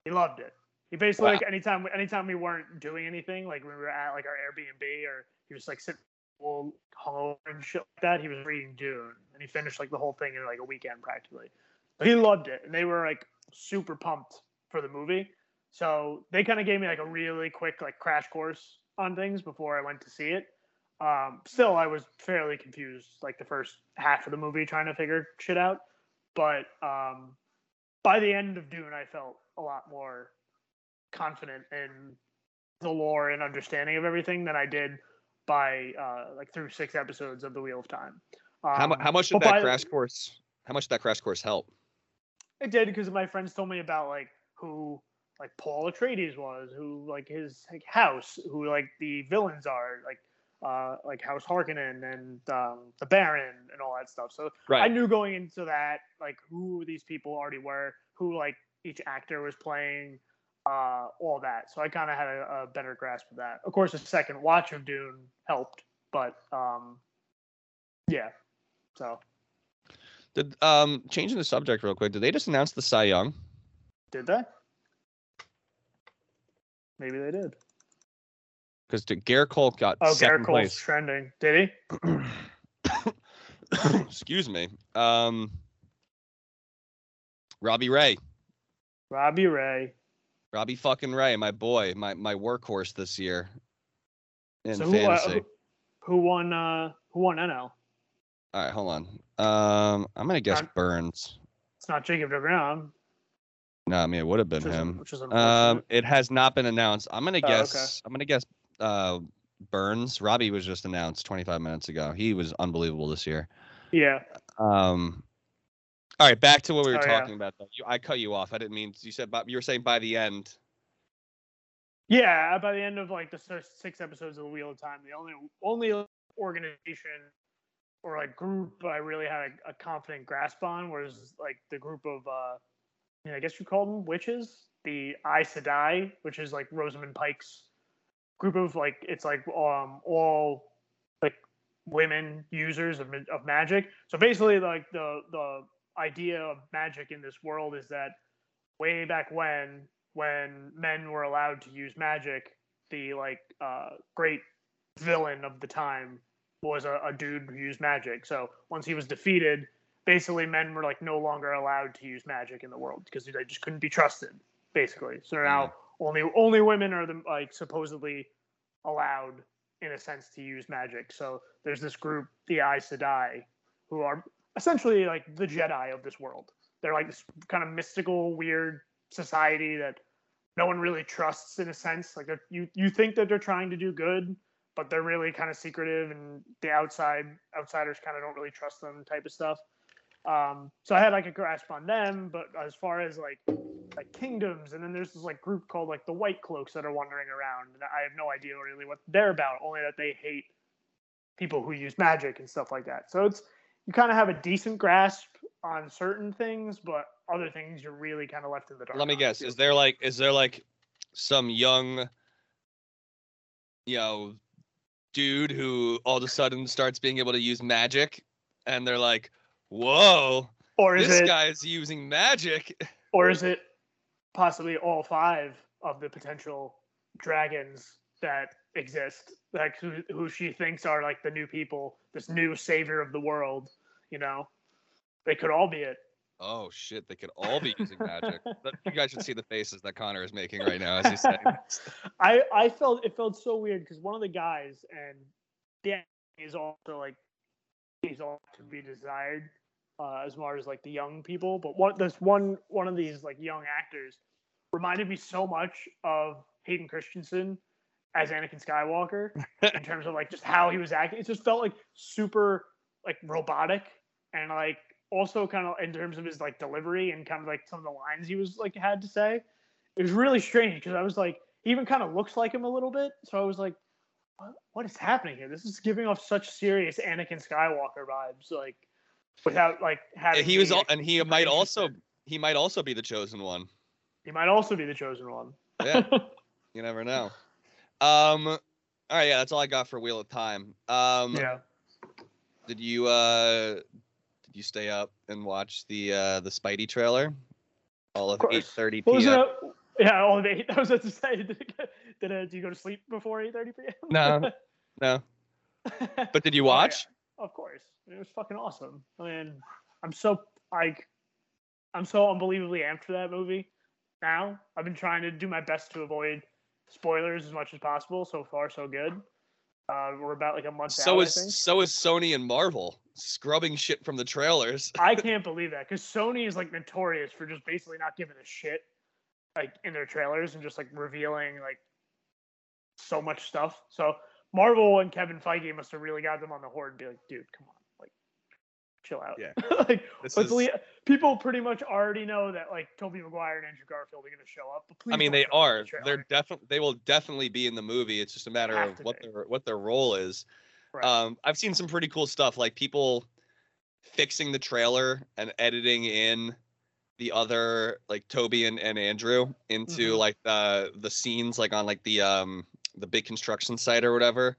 [SPEAKER 2] He loved it. He basically
[SPEAKER 1] Wow.
[SPEAKER 2] like anytime anytime we weren't doing anything, like we were at like our Airbnb or he was like sitting well hungover and shit like that, he was reading Dune, and he finished like the whole thing in like a weekend practically. But he loved it, and they were like super pumped for the movie. So they kind of gave me like a really quick like crash course on things before I went to see it. Um, still, I was fairly confused like the first half of the movie trying to figure shit out. But um, by the end of Dune, I felt a lot more confident in the lore and understanding of everything than I did by uh, like through six episodes of The Wheel of Time. Um,
[SPEAKER 1] how, how much did
[SPEAKER 2] but by-
[SPEAKER 1] that crash course? How much did that crash course help?
[SPEAKER 2] It did because my friends told me about like who like Paul Atreides was, who like his like, house, who like the villains are, like uh like House Harkonnen and um, the Baron and all that stuff. So I knew going into that like who these people already were, who like each actor was playing, uh, all that. So I kind of had a, a better grasp of that. Of course, a second watch of Dune helped, but um, yeah. So
[SPEAKER 1] Did um changing the subject real quick? Did they just announce the Cy Young?
[SPEAKER 2] did they? Maybe they did.
[SPEAKER 1] Because Gerrit Cole got
[SPEAKER 2] Oh,
[SPEAKER 1] second
[SPEAKER 2] Gerrit Cole's
[SPEAKER 1] place.
[SPEAKER 2] trending. Did he?
[SPEAKER 1] Excuse me. Um, Robbie Ray,
[SPEAKER 2] Robbie Ray.
[SPEAKER 1] Robbie fucking Ray, my boy, my my workhorse this year in
[SPEAKER 2] so who, uh, who, won? Uh, who won NL?
[SPEAKER 1] All right, hold on. Um, I'm gonna guess
[SPEAKER 2] Not-
[SPEAKER 1] Burnes.
[SPEAKER 2] It's not Jacob Degrom.
[SPEAKER 1] No, I mean it would have been
[SPEAKER 2] Which is,
[SPEAKER 1] him.
[SPEAKER 2] which is
[SPEAKER 1] Um, it has not been announced. I'm gonna
[SPEAKER 2] Oh, okay.
[SPEAKER 1] guess. I'm gonna guess. Uh, Burnes. Robbie was just announced 25 minutes ago. He was unbelievable this year.
[SPEAKER 2] yeah.
[SPEAKER 1] Um. All right, back to what we were
[SPEAKER 2] Oh, yeah.
[SPEAKER 1] talking about. Though. You, I cut you off. I didn't mean. You said. By, you were saying by the end.
[SPEAKER 2] Yeah, by the end of like the first six episodes of the Wheel of Time, the only only organization or like group I really had a, a confident grasp on was like the group of uh I guess you call them witches, the Aes Sedai, which is like Rosamund Pike's group of like it's like um all like women users of, of magic. So basically, like the the idea of magic in this world is that way back when when men were allowed to use magic, the like uh, great villain of the time was a, a dude who used magic. So once he was defeated, basically men were like no longer allowed to use magic in the world because they just couldn't be trusted. Basically, so now only only women are the like supposedly allowed in a sense to use magic. So there's this group, the Aes Sedai, who are essentially like the Jedi of this world. They're like this kind of mystical, weird society that no one really trusts in a sense. Like you, you think that they're trying to do good, but they're really kind of secretive, and the outside outsiders kind of don't really trust them, type of stuff. Um, so I had like a grasp on them, but as far as like like kingdoms, and then there's this like group called like the White Cloaks that are wandering around, and I have no idea really what they're about. Only that they hate people who use magic and stuff like that. So it's you kind of have a decent grasp on certain things, but other things you're really kind of left in the dark.
[SPEAKER 1] Let me guess. Is there like is there like some young you know dude who all of a sudden starts being able to use magic and they're like, "Whoa,
[SPEAKER 2] or is
[SPEAKER 1] this
[SPEAKER 2] it
[SPEAKER 1] guy's using magic."
[SPEAKER 2] or is it possibly all five of the potential dragons that exist, like who who she thinks are like the new people, this new savior of the world. You know, they could all be it.
[SPEAKER 1] Oh shit! They could all be using magic. You guys should see the faces that Conor is making right now as he's saying.
[SPEAKER 2] I I felt it felt so weird because one of the guys and Dan is also like he's all to be desired uh, as far as like the young people. But one this one one of these like young actors reminded me so much of Hayden Christensen as Anakin Skywalker in terms of like just how he was acting. It just felt like super like robotic and like also kind of in terms of his like delivery and kind of like some of the lines he was like had to say. It was really strange because I was like, he even kind of looks like him a little bit. So I was like, what, what is happening here? This is giving off such serious Anakin Skywalker vibes, like without like having.
[SPEAKER 1] he was, all, and he might also, he might also be the chosen one.
[SPEAKER 2] He might also be the chosen one.
[SPEAKER 1] Yeah. You never know. Um. All right. Yeah, that's all I got for Wheel of Time. Um.
[SPEAKER 2] yeah.
[SPEAKER 1] Did you uh? Did you stay up and watch the uh the Spidey trailer? All of eight thirty p.m.
[SPEAKER 2] Yeah, all of eight. I was about to say, did, it, did, uh, do you go to sleep before eight thirty p.m.?
[SPEAKER 1] No, no. But did you
[SPEAKER 2] Oh,
[SPEAKER 1] watch?
[SPEAKER 2] Of course, it was fucking awesome. I mean, I'm so like, I'm so unbelievably amped for that movie. Now I've been trying to do my best to avoid spoilers as much as possible. So far, so good. Uh, we're about like a month
[SPEAKER 1] So
[SPEAKER 2] out.
[SPEAKER 1] is so is Sony and Marvel scrubbing shit from the trailers.
[SPEAKER 2] I can't believe that because Sony is like notorious for just basically not giving a shit, like in their trailers and just like revealing like so much stuff. So Marvel and Kevin Feige must have really got them on the horn and be like, dude, come on, like, chill out.
[SPEAKER 1] Yeah.
[SPEAKER 2] like,
[SPEAKER 1] This is-
[SPEAKER 2] le- people pretty much already know that like Tobey Maguire and Andrew Garfield are going to show up. But please
[SPEAKER 1] I mean, they
[SPEAKER 2] show them in
[SPEAKER 1] are.
[SPEAKER 2] the.
[SPEAKER 1] They're definitely. They will definitely be in the movie. It's just a matter of what
[SPEAKER 2] be.
[SPEAKER 1] their what their role is.
[SPEAKER 2] Right.
[SPEAKER 1] Um, I've seen some pretty cool stuff, like people fixing the trailer and editing in the other, like Tobey and, and Andrew, into
[SPEAKER 2] Mhm.
[SPEAKER 1] like the the scenes, like on like the um the big construction site or whatever.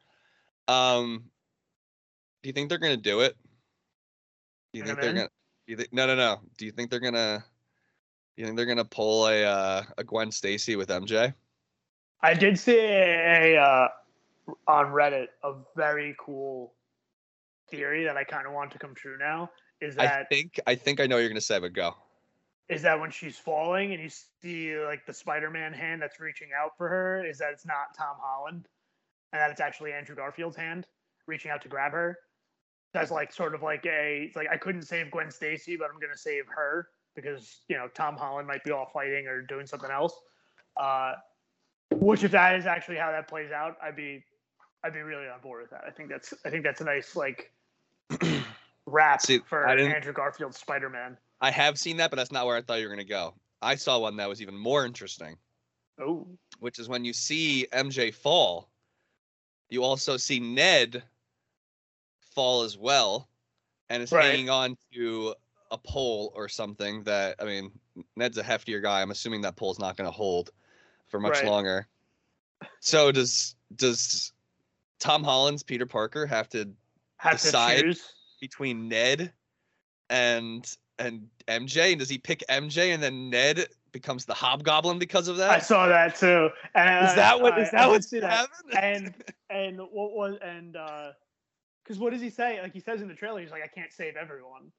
[SPEAKER 1] Um, do you think they're gonna do it? Do you think they're gonna? Do you think? No, no, no. Do you think they're gonna? Do you think they're gonna pull a uh, a Gwen Stacy with MJ?
[SPEAKER 2] I did see a, a uh, on Reddit a very cool theory that I kind of want to come true now. Is that I
[SPEAKER 1] think I think I know you're gonna say, but go.
[SPEAKER 2] Is that when she's falling and you see like the Spider-Man hand that's reaching out for her, is that it's not Tom Holland, and that it's actually Andrew Garfield's hand reaching out to grab her. That's like sort of like a it's like I couldn't save Gwen Stacy, but I'm gonna save her because you know Tom Holland might be all fighting or doing something else. Uh, which if that is actually how that plays out, I'd be I'd be really on board with that. I think that's I think that's a nice like wrap
[SPEAKER 1] See,
[SPEAKER 2] for Andrew Garfield's Spider-Man.
[SPEAKER 1] I have seen that, but that's not where I thought you were gonna go. I saw one that was even more interesting,
[SPEAKER 2] Oh,
[SPEAKER 1] which is when you see MJ fall, you also see Ned fall as well, and is
[SPEAKER 2] Right.
[SPEAKER 1] hanging on to a pole or something. That I mean, Ned's a heftier guy. I'm assuming that pole's not gonna hold for much
[SPEAKER 2] Right.
[SPEAKER 1] longer. So does does Tom Holland's Peter Parker have to
[SPEAKER 2] have
[SPEAKER 1] Decide.
[SPEAKER 2] to
[SPEAKER 1] between Ned and and MJ? And does he pick MJ and then Ned becomes the Hobgoblin because of that?
[SPEAKER 2] I saw that too. And
[SPEAKER 1] is that what is
[SPEAKER 2] I-
[SPEAKER 1] that
[SPEAKER 2] I did
[SPEAKER 1] what's
[SPEAKER 2] see that.
[SPEAKER 1] happening?
[SPEAKER 2] And and what was and uh because what does he say? Like he says in the trailer, he's like, I can't save everyone.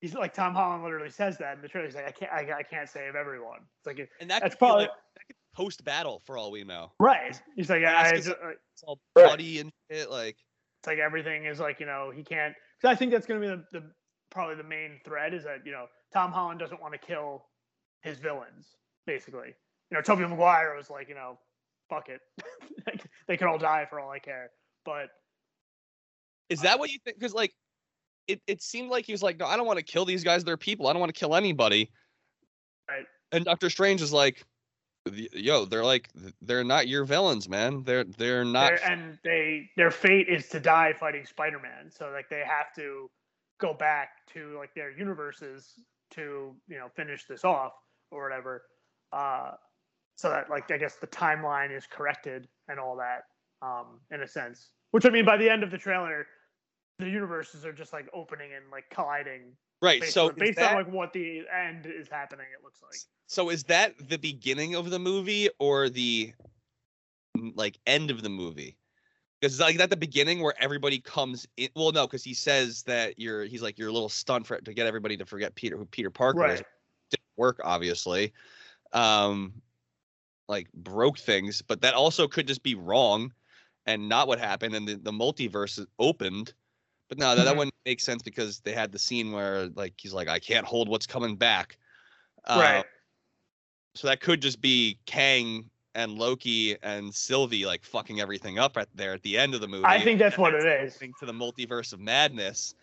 [SPEAKER 2] He's like Tom Holland literally says that in the trailer. He's like, I can't, I, I can't save everyone. It's like,
[SPEAKER 1] and that
[SPEAKER 2] that's probably
[SPEAKER 1] like, post battle for all we know.
[SPEAKER 2] right. He's like, I,
[SPEAKER 1] Ask
[SPEAKER 2] I
[SPEAKER 1] is-
[SPEAKER 2] just, like,
[SPEAKER 1] It's all
[SPEAKER 2] Right.
[SPEAKER 1] bloody and shit. Like
[SPEAKER 2] it's like everything is like you know he can't. Because I think that's going to be the, the probably the main thread is that you know Tom Holland doesn't want to kill his villains basically. You know, Tobey Maguire was like, you know, fuck it, they could all die for all I care. But
[SPEAKER 1] is that what you think? Because like it, it seemed like he was like, no, I don't want to kill these guys. They're people. I don't want to kill anybody.
[SPEAKER 2] Right.
[SPEAKER 1] And Doctor Strange is like, yo, they're like, they're not your villains, man. They're they're not.
[SPEAKER 2] Their- and they their fate is to die fighting Spider-Man. So like they have to go back to like their universes to you know finish this off or whatever. Uh, so that like I guess the timeline is corrected and all that um, in a sense. Which I mean, by the end of the trailer, the universes are just like opening and like colliding
[SPEAKER 1] right.
[SPEAKER 2] based,
[SPEAKER 1] So
[SPEAKER 2] on, based
[SPEAKER 1] that-
[SPEAKER 2] on like what the end is happening. It looks like.
[SPEAKER 1] So is that the beginning of the movie or the like end of the movie because like at the beginning where everybody comes in well no because he says that you're he's like you're a little stunt for to get everybody to forget peter who peter parker
[SPEAKER 2] Right.
[SPEAKER 1] is didn't work obviously um like broke things but that also could just be wrong and not what happened and the, the multiverse opened but no that, that
[SPEAKER 2] Mhm.
[SPEAKER 1] wouldn't make sense because they had the scene where like he's like i can't hold what's coming back Uh,
[SPEAKER 2] right.
[SPEAKER 1] so that could just be Kang and Loki and Sylvie like fucking everything up at there at the end of the movie.
[SPEAKER 2] I think that's what it is.
[SPEAKER 1] the. To the multiverse of madness.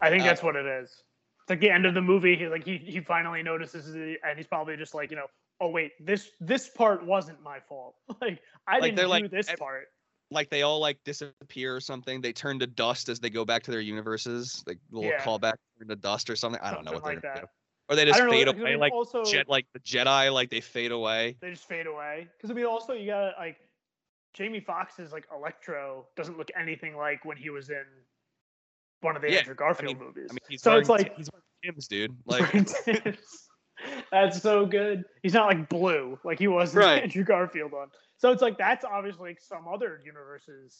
[SPEAKER 2] I think
[SPEAKER 1] uh,
[SPEAKER 2] that's what it is. It's like the end of the movie. He, like he he finally notices it, and he's probably just like you know, oh wait, this this part wasn't my fault. Like I
[SPEAKER 1] Like,
[SPEAKER 2] didn't
[SPEAKER 1] they're
[SPEAKER 2] do
[SPEAKER 1] like,
[SPEAKER 2] this part.
[SPEAKER 1] Like they all like disappear or something. They turn to dust as they go back to their universes. Like little
[SPEAKER 2] Yeah.
[SPEAKER 1] callback turn to dust or something. I don't know what
[SPEAKER 2] Something
[SPEAKER 1] they're gonna
[SPEAKER 2] that.
[SPEAKER 1] do. Or they just
[SPEAKER 2] know.
[SPEAKER 1] fade
[SPEAKER 2] I
[SPEAKER 1] away like
[SPEAKER 2] also
[SPEAKER 1] jet like the Jedi, like they fade away.
[SPEAKER 2] they just fade away. Because I mean, also you got to like Jamie Foxx's like Electro doesn't look anything like when he was in one of the
[SPEAKER 1] Yeah,
[SPEAKER 2] Andrew Garfield
[SPEAKER 1] mean-
[SPEAKER 2] movies.
[SPEAKER 1] I mean he's
[SPEAKER 2] so
[SPEAKER 1] wearing
[SPEAKER 2] it's like
[SPEAKER 1] he's wearing Tim's dude. Like
[SPEAKER 2] that's so good. He's not like blue like he was in
[SPEAKER 1] Right.
[SPEAKER 2] Andrew Garfield one. So it's like that's obviously like some other universes.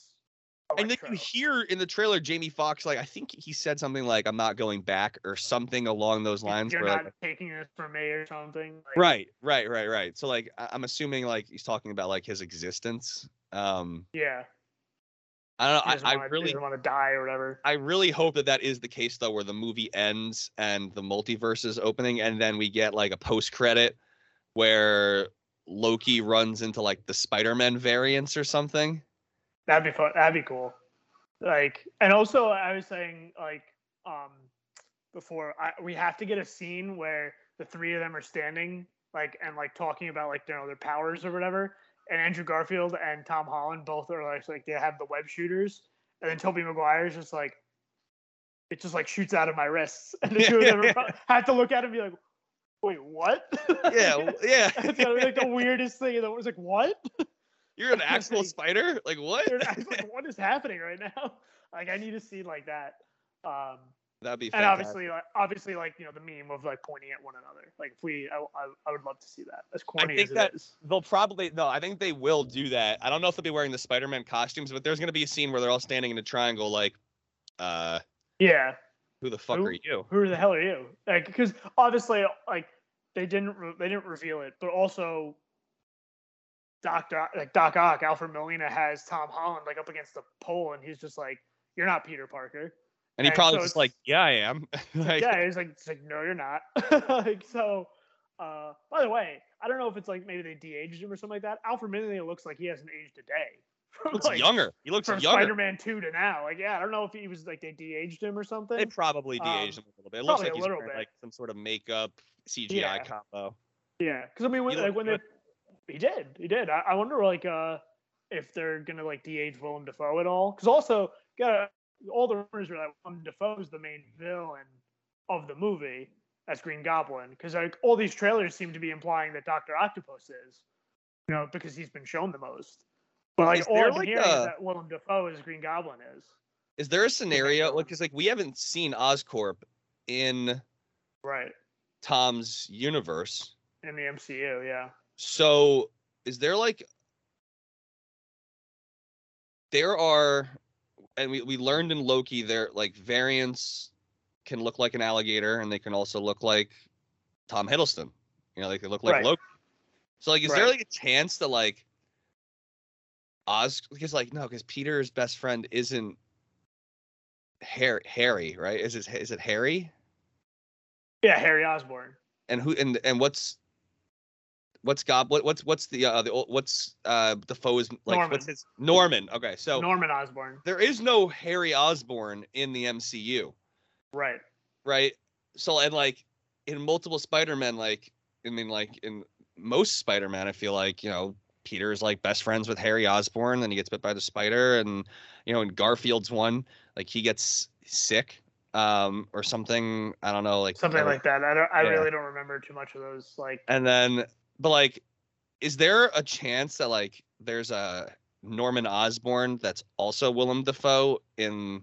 [SPEAKER 1] And then you hear in the trailer Jamie Foxx like I think he said something like I'm not going back or something along those lines.
[SPEAKER 2] You're not
[SPEAKER 1] like,
[SPEAKER 2] taking this from me or something. Like,
[SPEAKER 1] right, right, right, right. So like I- I'm assuming like he's talking about like his existence. Um,
[SPEAKER 2] Yeah.
[SPEAKER 1] I don't know. I, I
[SPEAKER 2] wanna-
[SPEAKER 1] really,
[SPEAKER 2] want to die or whatever.
[SPEAKER 1] I really hope that that is the case though, where the movie ends and the multiverse is opening, and then we get like a post credit where Loki runs into like the Spider-Man variants or something.
[SPEAKER 2] That'd be fun. That'd be cool. Like, and also I was saying like um before I, we have to get a scene where the three of them are standing like and like talking about like you know their powers or whatever. And Andrew Garfield and Tom Holland both are like like they have the web shooters, and then Tobey Maguire's just like it just like shoots out of my wrists, and the two of them have to look at him and be like, "Wait, what?"
[SPEAKER 1] Yeah, yeah.
[SPEAKER 2] it's gonna be like the weirdest thing. And it was like, "What?"
[SPEAKER 1] You're an actual spider? Like what?
[SPEAKER 2] Like, what is happening right now? Like, I need a scene like that. Um,
[SPEAKER 1] That'd be
[SPEAKER 2] fun.
[SPEAKER 1] and
[SPEAKER 2] obviously, like, obviously, like you know, the meme of like pointing at one another. Like, if we, I, I, I would love to see that. As corny
[SPEAKER 1] think
[SPEAKER 2] as
[SPEAKER 1] that-
[SPEAKER 2] it is.
[SPEAKER 1] They'll probably no. I think they will do that. I don't know if they'll be wearing the Spider-Man costumes, but there's gonna be a scene where they're all standing in a triangle, like, uh,
[SPEAKER 2] Yeah.
[SPEAKER 1] who the fuck
[SPEAKER 2] Who-
[SPEAKER 1] are you?
[SPEAKER 2] Who the hell are you? Like, because obviously, like, they didn't, re- they didn't reveal it, but also. Doc, Doc, like Doc Ock, Alfred Molina has Tom Holland like up against the pole, and he's just like, "You're not Peter Parker."
[SPEAKER 1] And he
[SPEAKER 2] and
[SPEAKER 1] probably
[SPEAKER 2] so
[SPEAKER 1] just like, yeah, I am. like,
[SPEAKER 2] yeah, he's like, it's like, no, you're not. like, so, uh, by the way, I don't know if it's like maybe they de-aged him or something like that. Alfred Molina looks like he hasn't aged a day. From,
[SPEAKER 1] looks
[SPEAKER 2] like,
[SPEAKER 1] younger. He looks
[SPEAKER 2] From
[SPEAKER 1] younger.
[SPEAKER 2] Spider-Man 2 to now. Like, yeah, I don't know if he was like they de-aged him or something.
[SPEAKER 1] They probably
[SPEAKER 2] Um,
[SPEAKER 1] de-aged him a little bit. It looks like
[SPEAKER 2] a
[SPEAKER 1] he's wearing
[SPEAKER 2] bit.
[SPEAKER 1] like some sort of makeup CGI
[SPEAKER 2] Yeah.
[SPEAKER 1] combo.
[SPEAKER 2] yeah, because I mean, when, like when they, he did, he did. I, I wonder like uh if they're gonna like de-age Willem Dafoe at all. Because also, got all the rumors are that Willem Dafoe is the main villain of the movie as Green Goblin. Because like all these trailers seem to be implying that Doctor Octopus is, you know, because he's been shown the most. But like
[SPEAKER 1] Is
[SPEAKER 2] all been
[SPEAKER 1] like,
[SPEAKER 2] hearing
[SPEAKER 1] a-
[SPEAKER 2] is that Willem Dafoe is Green Goblin is.
[SPEAKER 1] Is there a scenario like because like we haven't seen Oscorp in
[SPEAKER 2] Right.
[SPEAKER 1] Tom's universe.
[SPEAKER 2] In the MCU, yeah.
[SPEAKER 1] So is there like there are and we, we learned in Loki there like variants can look like an alligator and they can also look like Tom Hiddleston. You know, they can look like
[SPEAKER 2] Right.
[SPEAKER 1] Loki. So like is there like a chance that like Oz because like no, because Peter's best friend isn't Harry, Harry, right? Is it is it Harry?
[SPEAKER 2] Yeah, Harry Osborn.
[SPEAKER 1] And who and and what's what's Gob what, what's what's the uh the what's uh the foe's like
[SPEAKER 2] Norman.
[SPEAKER 1] what's his Norman. Okay, so
[SPEAKER 2] Norman Osborn.
[SPEAKER 1] there is no Harry Osborn in the MCU,
[SPEAKER 2] Right.
[SPEAKER 1] right? So and like in multiple Spider-Man, like I mean like in most Spider-Man, I feel like, you know, Peter is like best friends with Harry Osborn, then he gets bit by the spider, and you know, in Garfield's one, like he gets sick, um, or something. I don't know, like
[SPEAKER 2] Something like that. I don't I
[SPEAKER 1] Yeah.
[SPEAKER 2] really don't remember too much of those like
[SPEAKER 1] And then, but like, is there a chance that like there's a Norman Osborn that's also Willem Dafoe in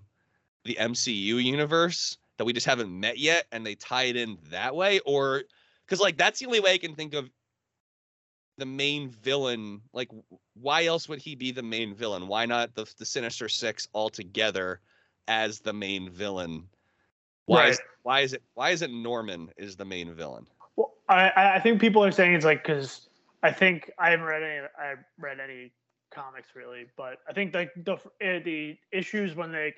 [SPEAKER 1] the MCU universe that we just haven't met yet, and they tie it in that way, or because like that's the only way I can think of the main villain. Like, why else would he be the main villain? Why not the the Sinister Six altogether as the main villain? Why is
[SPEAKER 2] Right.
[SPEAKER 1] why is it why is it Norman is the main villain?
[SPEAKER 2] I I- think people are saying it's like because I think I haven't read any I read any comics really, but I think like the uh, the issues when they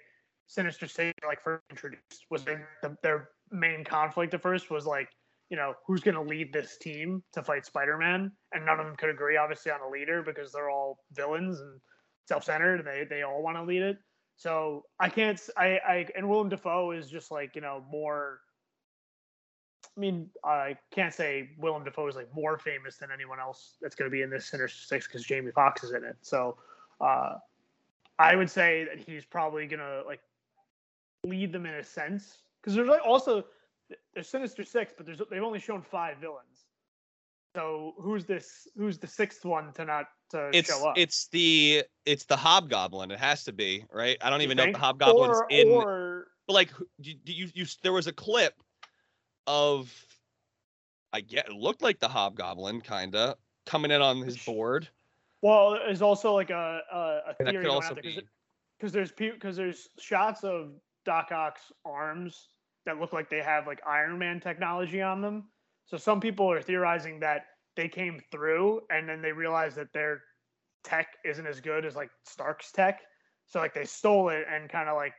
[SPEAKER 2] Sinister Six like first introduced was they, the, their main conflict at first was like you know who's going to lead this team to fight Spider-Man, and none of them could agree obviously on a leader because they're all villains and self-centered, and they they all want to lead it. So I can't I I and Willem Dafoe is just like you know more I mean, I can't say Willem Dafoe is like more famous than anyone else that's going to be in this Sinister Six because Jamie Foxx is in it. So, uh, I would say that he's probably going to like lead them in a sense because there's like also there's Sinister Six, but there's they've only shown five villains. So who's this? Who's the sixth one to not to
[SPEAKER 1] It's
[SPEAKER 2] show up?
[SPEAKER 1] it's the it's the Hobgoblin. It has to be right. I don't
[SPEAKER 2] You
[SPEAKER 1] even know if the Hobgoblin's
[SPEAKER 2] or,
[SPEAKER 1] in.
[SPEAKER 2] Or
[SPEAKER 1] But like, you, you, you, there was a clip of, I get, it looked like the Hobgoblin, kinda coming in on his board,
[SPEAKER 2] well, there's also like a a, a
[SPEAKER 1] that
[SPEAKER 2] theory
[SPEAKER 1] could also
[SPEAKER 2] out there 'cause
[SPEAKER 1] be.
[SPEAKER 2] because there's because there's shots of Doc Ock's arms that look like they have like Iron Man technology on them. So some people are theorizing that they came through and then they realized that their tech isn't as good as like Stark's tech. So like they stole it and kind of like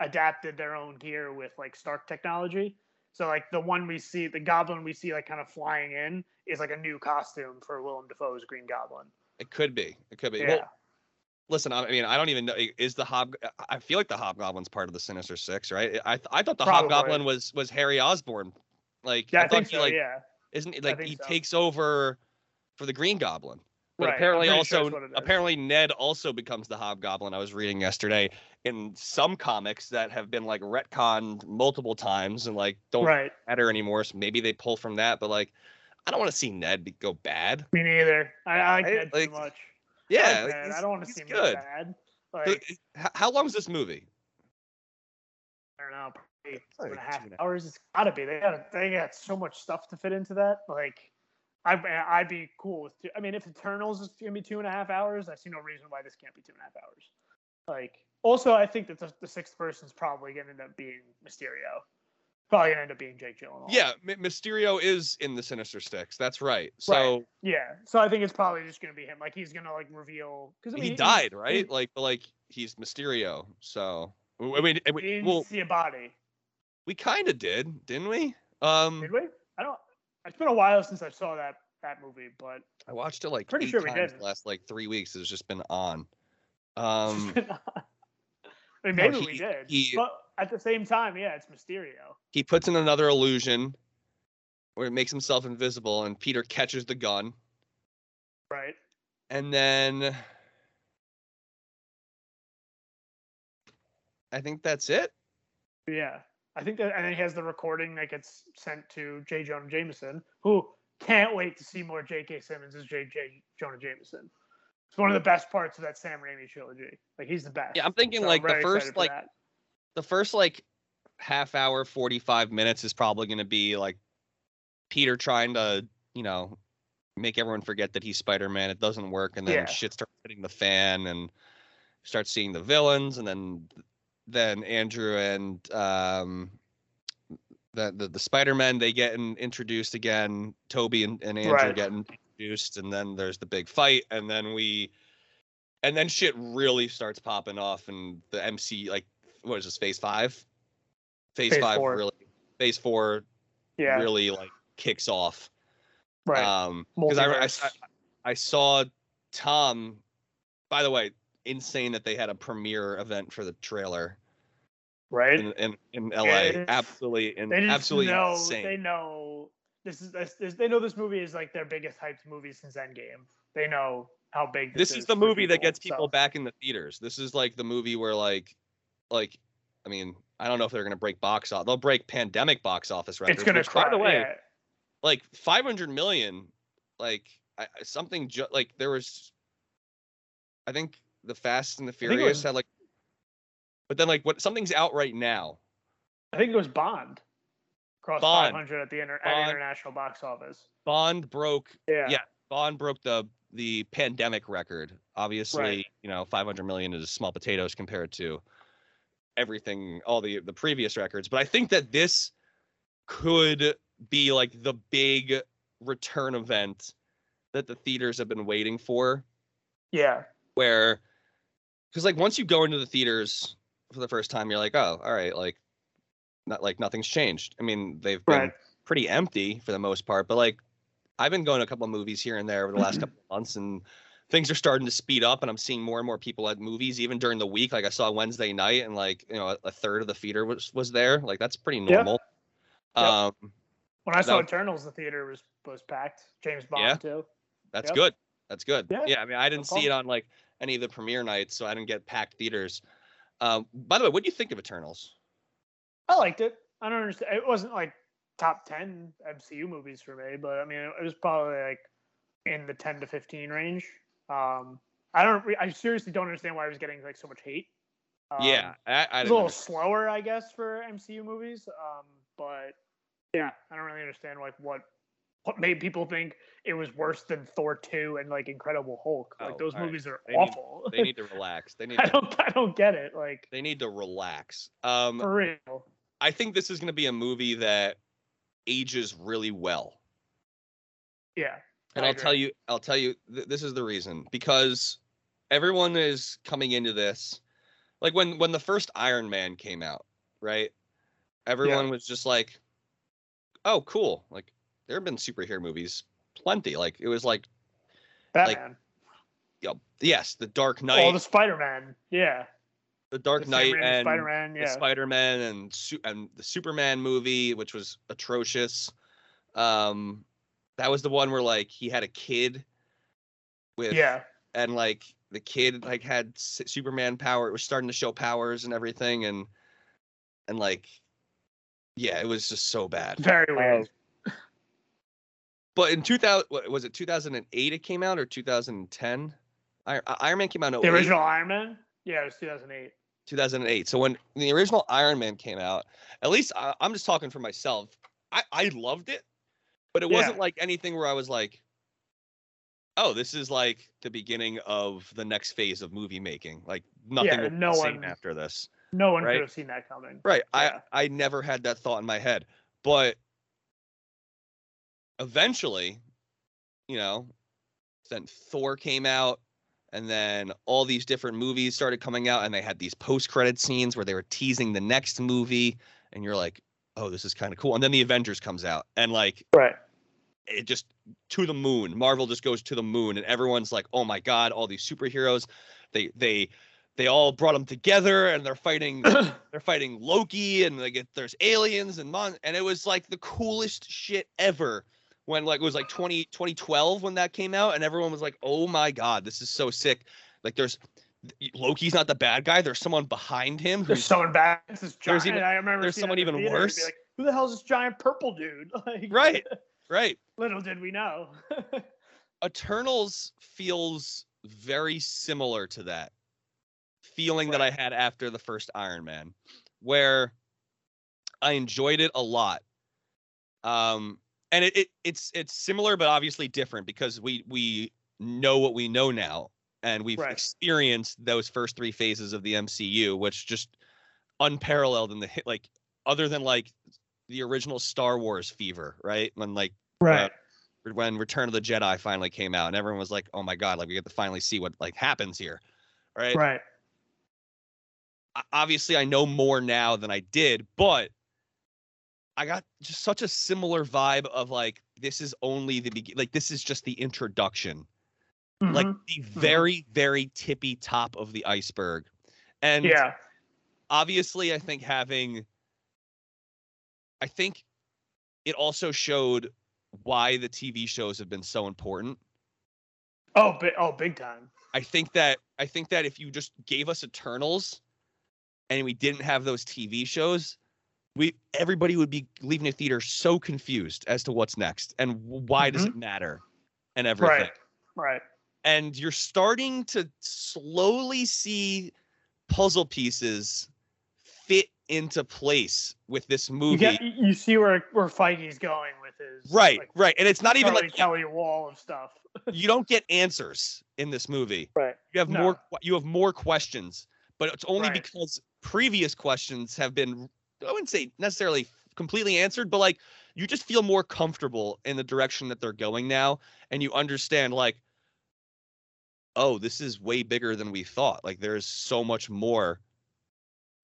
[SPEAKER 2] adapted their own gear with like Stark technology. So like the one we see, the Goblin we see like kind of flying in is like a new costume for Willem Dafoe's Green Goblin.
[SPEAKER 1] It could be. It could be.
[SPEAKER 2] Yeah.
[SPEAKER 1] Well, listen, I I mean, I don't even know. Is the Hob? I feel like the Hobgoblin's part of the Sinister Six, right? I th- I thought the
[SPEAKER 2] Probably.
[SPEAKER 1] Hobgoblin was was Harry Osborn. Like,
[SPEAKER 2] yeah, I,
[SPEAKER 1] thought
[SPEAKER 2] think
[SPEAKER 1] he
[SPEAKER 2] so.
[SPEAKER 1] like
[SPEAKER 2] yeah.
[SPEAKER 1] isn't it like he
[SPEAKER 2] so.
[SPEAKER 1] takes over for the Green Goblin. But
[SPEAKER 2] Right,
[SPEAKER 1] apparently
[SPEAKER 2] sure
[SPEAKER 1] also
[SPEAKER 2] that's what it is.
[SPEAKER 1] apparently Ned also becomes the Hobgoblin. I was reading yesterday in some comics that have been like retconned multiple times and like don't
[SPEAKER 2] Right.
[SPEAKER 1] matter anymore. So maybe they pull from that. But like, I don't want to see Ned go bad.
[SPEAKER 2] Me neither. I, I like
[SPEAKER 1] Right?
[SPEAKER 2] Ned
[SPEAKER 1] Like,
[SPEAKER 2] too much.
[SPEAKER 1] Yeah,
[SPEAKER 2] I, like
[SPEAKER 1] like,
[SPEAKER 2] I don't want to see him
[SPEAKER 1] good.
[SPEAKER 2] bad. Like
[SPEAKER 1] h- how long is this movie?
[SPEAKER 2] I don't know, probably two
[SPEAKER 1] like
[SPEAKER 2] and a half
[SPEAKER 1] and
[SPEAKER 2] hours. It's gotta be. They got they got so much stuff to fit into that. Like, I I'd be cool with. Two, I mean, if Eternals is gonna be two and a half hours, I see no reason why this can't be two and a half hours. Like, also, I think that the, the sixth person's probably gonna end up being Mysterio. Probably gonna end up being Jake Gyllenhaal.
[SPEAKER 1] Yeah, M- Mysterio is in the Sinister Six. That's right. So
[SPEAKER 2] Yeah. So I think it's probably just gonna be him. Like he's gonna like reveal because I mean
[SPEAKER 1] he
[SPEAKER 2] he-
[SPEAKER 1] died,
[SPEAKER 2] he-
[SPEAKER 1] right? Like, like he's Mysterio. So I mean,
[SPEAKER 2] He
[SPEAKER 1] we,
[SPEAKER 2] didn't
[SPEAKER 1] well,
[SPEAKER 2] see a body.
[SPEAKER 1] we kind of did, didn't we? Um,
[SPEAKER 2] Did we? I don't. It's been a while since I saw that that movie, but
[SPEAKER 1] I watched it like
[SPEAKER 2] Pretty sure we did.
[SPEAKER 1] the last like three weeks. It's just been on.
[SPEAKER 2] I
[SPEAKER 1] Um,
[SPEAKER 2] mean,
[SPEAKER 1] no,
[SPEAKER 2] maybe
[SPEAKER 1] he-
[SPEAKER 2] we did.
[SPEAKER 1] he-
[SPEAKER 2] but at the same time, yeah, it's Mysterio.
[SPEAKER 1] he puts in another illusion where it makes himself invisible, and Peter catches the gun,
[SPEAKER 2] Right.
[SPEAKER 1] and then I think that's it.
[SPEAKER 2] Yeah. I think that, and then he has the recording that gets sent to J. Jonah Jameson, who can't wait to see more J.K. Simmons as J. J. Jonah Jameson. It's one of the best parts of that Sam Raimi trilogy. Like he's the best.
[SPEAKER 1] Yeah, I'm thinking
[SPEAKER 2] So
[SPEAKER 1] like the first like the first like half hour 45 minutes is probably going to be like peter trying to you know make everyone forget that he's spider-man it doesn't work and then
[SPEAKER 2] Yeah.
[SPEAKER 1] shit starts hitting the fan and start seeing the villains and then then andrew and um the the, the spider-man they get in, introduced again tobey and, and andrew
[SPEAKER 2] Right.
[SPEAKER 1] get introduced and then there's the big fight and then we and then shit really starts popping off and the mc like what is this phase five phase,
[SPEAKER 2] Phase
[SPEAKER 1] five
[SPEAKER 2] four.
[SPEAKER 1] really phase four
[SPEAKER 2] Yeah.
[SPEAKER 1] really like kicks off
[SPEAKER 2] right.
[SPEAKER 1] um because I, I, I saw tom by the way insane that they had a premiere event for the trailer
[SPEAKER 2] right.
[SPEAKER 1] in in, in la absolutely in, absolutely
[SPEAKER 2] know
[SPEAKER 1] insane
[SPEAKER 2] they know this is this, this, they know this movie is like their biggest hyped movie since Endgame. They know how big this, is.
[SPEAKER 1] this is the movie that gets
[SPEAKER 2] so-
[SPEAKER 1] people back in the theaters this is like the movie where like like i mean i don't know if they're gonna break box office they'll break pandemic box office records
[SPEAKER 2] It's gonna
[SPEAKER 1] which, by the way
[SPEAKER 2] yeah.
[SPEAKER 1] like 500 million like I, I- something ju- like there was i think the fast and the furious
[SPEAKER 2] was-
[SPEAKER 1] had like but then like what something's out right now
[SPEAKER 2] I think it was Bond. Crossed
[SPEAKER 1] Bond.
[SPEAKER 2] 500 at the inter- at
[SPEAKER 1] Bond.
[SPEAKER 2] international box office.
[SPEAKER 1] bond broke
[SPEAKER 2] Yeah.
[SPEAKER 1] Yeah. Bond broke the the pandemic record. Obviously,
[SPEAKER 2] Right.
[SPEAKER 1] you know, 500 million is small potatoes compared to everything, all the the previous records. But I think that this could be like the big return event that the theaters have been waiting for.
[SPEAKER 2] Yeah.
[SPEAKER 1] Where, because like once you go into the theaters for the first time, you're like, oh, all right, like, not like nothing's changed. I mean, they've been
[SPEAKER 2] Right.
[SPEAKER 1] pretty empty for the most part. But like, I've been going to a couple of movies here and there over the last couple of months, and things are starting to speed up. And I'm seeing more and more people at movies, even during the week. Like I saw Wednesday night, and like you know, a, third of the theater was was there. Like that's pretty normal.
[SPEAKER 2] Yep.
[SPEAKER 1] Um,
[SPEAKER 2] When I saw. Eternals, the theater was was packed. James Bond
[SPEAKER 1] Yeah.
[SPEAKER 2] too.
[SPEAKER 1] that's
[SPEAKER 2] Yep.
[SPEAKER 1] good. That's good.
[SPEAKER 2] Yeah,
[SPEAKER 1] Yeah. I mean, I didn't see it on like any of the premiere nights, so I didn't get packed theaters. Um, by the way, what do you think of Eternals?
[SPEAKER 2] I liked it. I don't understand. It wasn't like top ten MCU movies for me, but I mean, it was probably like in the ten to fifteen range. Um, I don't. re- I seriously don't understand why it was getting like so much hate. Um,
[SPEAKER 1] yeah, I, I
[SPEAKER 2] it's a little
[SPEAKER 1] understand.
[SPEAKER 2] slower, I guess, for MCU movies. Um, but yeah, I don't really understand like what what made people think it was worse than Thor two and like Incredible Hulk. Like
[SPEAKER 1] Oh,
[SPEAKER 2] those
[SPEAKER 1] right.
[SPEAKER 2] movies are
[SPEAKER 1] They need-
[SPEAKER 2] awful.
[SPEAKER 1] they need to relax. They need
[SPEAKER 2] I
[SPEAKER 1] to,
[SPEAKER 2] don't. I don't get it. Like
[SPEAKER 1] they need to relax. Um,
[SPEAKER 2] for real.
[SPEAKER 1] I think this is going to be a movie that ages really well.
[SPEAKER 2] Yeah.
[SPEAKER 1] And I'll tell you, I'll tell you, th- this is the reason because everyone is coming into this, like when when the first Iron Man came out, right? Everyone was just like, "Oh, cool!" Like there have been superhero movies, plenty. Like it was like,
[SPEAKER 2] Batman.
[SPEAKER 1] you know, yes, the Dark Knight,
[SPEAKER 2] Oh, the Spider Man. Yeah.
[SPEAKER 1] The Dark
[SPEAKER 2] The
[SPEAKER 1] Knight, and
[SPEAKER 2] Spider Man.
[SPEAKER 1] the
[SPEAKER 2] Yeah.
[SPEAKER 1] Spider Man and and the Superman movie, which was atrocious. Um, that was the one where like he had a kid with
[SPEAKER 2] yeah.
[SPEAKER 1] and like the kid like had Superman power. It was starting to show powers and everything, and and like yeah, it was just so bad.
[SPEAKER 2] Very weird.
[SPEAKER 1] But in 2000, what, was it 2008? It came out or 2010? Iron, Iron Man came out in
[SPEAKER 2] the original Iron Man. Yeah, it was 2008.
[SPEAKER 1] 2008. So when the original Iron Man came out, at least I, I'm just talking for myself. I I loved it, but it wasn't like anything where I was like, oh, this is like the beginning of the next phase of movie making. Like nothing
[SPEAKER 2] Yeah, no one-
[SPEAKER 1] after this.
[SPEAKER 2] No one
[SPEAKER 1] Right.
[SPEAKER 2] could have seen that coming.
[SPEAKER 1] Right.
[SPEAKER 2] Yeah.
[SPEAKER 1] I I never had that thought in my head, but eventually, you know, then Thor came out and then all these different movies started coming out and they had these post-credit scenes where they were teasing the next movie and you're like, "Oh, this is kind of cool." And then the Avengers comes out and like
[SPEAKER 2] Right.
[SPEAKER 1] it just to the moon. Marvel just goes to the moon, and everyone's like, "Oh my god, all these superheroes! They they they all brought them together, and they're fighting they're fighting Loki, and like there's aliens and mon, and it was like the coolest shit ever. When like it was like 20, 2012 when that came out, and everyone was like, "Oh my god, this is so sick!" Like there's Loki's not the bad guy. There's someone behind him
[SPEAKER 2] There's
[SPEAKER 1] who's
[SPEAKER 2] someone back. This is
[SPEAKER 1] There's even-
[SPEAKER 2] I remember
[SPEAKER 1] there's someone even
[SPEAKER 2] theater
[SPEAKER 1] worse.
[SPEAKER 2] Like, Who the hell is this giant purple dude? Like,
[SPEAKER 1] right, right.
[SPEAKER 2] Little did we know.
[SPEAKER 1] Eternals feels very similar to that feeling that I had after the first Iron Man, where I enjoyed it a lot. Um, and it, it it's it's similar but obviously different because we we know what we know now and we've
[SPEAKER 2] Right.
[SPEAKER 1] experienced those first three phases of the MCU, which just unparalleled in the hit like other than like the original Star Wars fever, right? When like uh,
[SPEAKER 2] right.
[SPEAKER 1] when Return of the Jedi finally came out, and everyone was like, "Oh my god!" Like we get to finally see what like happens here, right?
[SPEAKER 2] Right.
[SPEAKER 1] Obviously, I know more now than I did, but I got just such a similar vibe of like this is only the begin. Like this is just the introduction, like
[SPEAKER 2] Mhm.
[SPEAKER 1] the very very tippy top of the iceberg, and
[SPEAKER 2] yeah.
[SPEAKER 1] obviously, I think having, I think, it also showed why the TV shows have been so important.
[SPEAKER 2] Oh, bi- oh, big time.
[SPEAKER 1] I think that I think that if you just gave us Eternals and we didn't have those TV shows, we everybody would be leaving the theater so confused as to what's next and why does mm-hmm. it matter and everything.
[SPEAKER 2] Right. Right.
[SPEAKER 1] And you're starting to slowly see puzzle pieces fit into place with this
[SPEAKER 2] You
[SPEAKER 1] movie.
[SPEAKER 2] get you see where where Feige's going with his
[SPEAKER 1] right,
[SPEAKER 2] like,
[SPEAKER 1] right. And it's not even like
[SPEAKER 2] Kelly wall of stuff.
[SPEAKER 1] you don't get answers in this movie.
[SPEAKER 2] Right.
[SPEAKER 1] You have
[SPEAKER 2] No.
[SPEAKER 1] more you have more questions, but it's only
[SPEAKER 2] Right.
[SPEAKER 1] because previous questions have been I wouldn't say necessarily completely answered, but like you just feel more comfortable in the direction that they're going now and you understand like oh, this is way bigger than we thought. Like there's so much more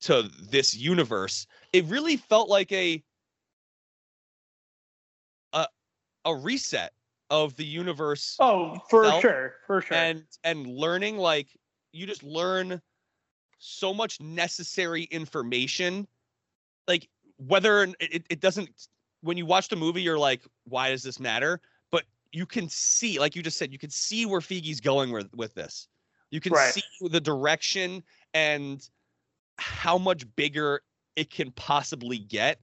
[SPEAKER 1] to this universe. It really felt like a a a reset of the universe
[SPEAKER 2] Oh, for
[SPEAKER 1] itself
[SPEAKER 2] sure, for sure.
[SPEAKER 1] and and learning like you just learn so much necessary information like whether it, it doesn't when you watch the movie you're like why does this matter but you can see like you just said you can see where Feige's going with with this you can
[SPEAKER 2] Right.
[SPEAKER 1] see the direction and how much bigger it can possibly get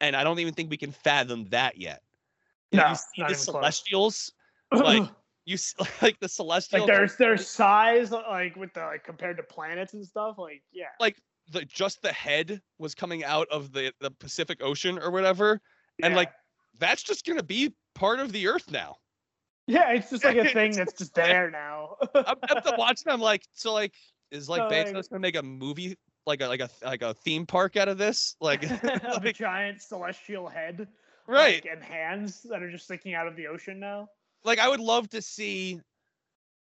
[SPEAKER 1] and i don't even think we can fathom that yet
[SPEAKER 2] No,
[SPEAKER 1] you see the
[SPEAKER 2] even close.
[SPEAKER 1] celestials like you s- like the celestials
[SPEAKER 2] like there's their size like with the like compared to planets and stuff like yeah
[SPEAKER 1] like the just the head was coming out of the the Pacific Ocean or whatever, and like that's just gonna be part of the Earth now.
[SPEAKER 2] yeah it's just like a thing that's just there now
[SPEAKER 1] I'm, I'm watching. I'm like, so like, is like
[SPEAKER 2] So, like-
[SPEAKER 1] gonna make a movie like a like a like a theme park out of this? Like,
[SPEAKER 2] of a
[SPEAKER 1] like,
[SPEAKER 2] giant celestial head
[SPEAKER 1] right?
[SPEAKER 2] like, and hands that are just sticking out of the ocean now
[SPEAKER 1] Like, I would love to see.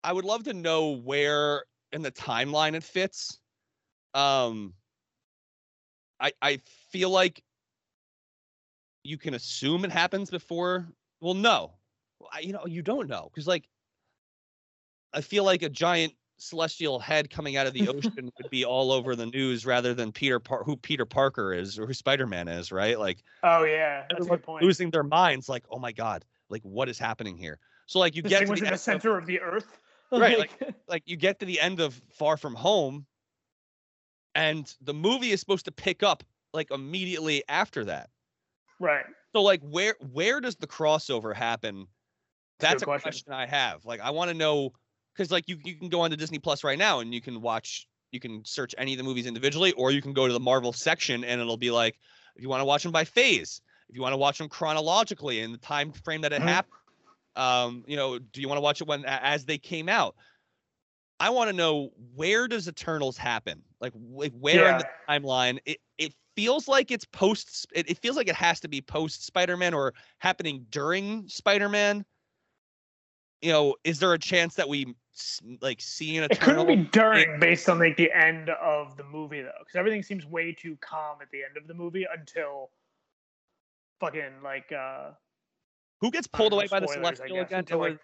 [SPEAKER 1] I would love to know where in the timeline it fits. Um, I I feel like you can assume it happens before. Well, no, I, you know you don't know because like I feel like a giant celestial head coming out of the ocean would be all over the news rather than Peter Par- who Peter Parker is or who Spider Man is, right? Like
[SPEAKER 2] oh yeah that's a good point
[SPEAKER 1] losing their minds, like oh my god, like what is happening here? So like you
[SPEAKER 2] this
[SPEAKER 1] get to the
[SPEAKER 2] in the
[SPEAKER 1] end of-
[SPEAKER 2] center of the earth
[SPEAKER 1] Right, like you get to the end of Far From Home, and the movie is supposed to pick up like immediately after that.
[SPEAKER 2] right
[SPEAKER 1] So like where where does the crossover happen?
[SPEAKER 2] That's a good
[SPEAKER 1] a
[SPEAKER 2] question.
[SPEAKER 1] question I have. Like I want to know because like you you can go on to Disney Plus right now and you can watch you can search any of the movies individually, or you can go to the Marvel section and it'll be like if you want to watch them by phase, if you want to watch them chronologically in the time frame that it
[SPEAKER 2] Mhm.
[SPEAKER 1] happened. Um, you know, do you want to watch it when as they came out? I want to know where does Eternals happen? Like, like where in the timeline? It it feels like it's post. It, it feels like it has to be post Spider Man or happening during Spider Man. You know, is there a chance that we like see an Eternal?
[SPEAKER 2] It couldn't be during, based on like the end of the movie though, because everything seems way too calm at the end of the movie until fucking like uh
[SPEAKER 1] Who gets pulled away by the Celestial again?
[SPEAKER 2] Until, like-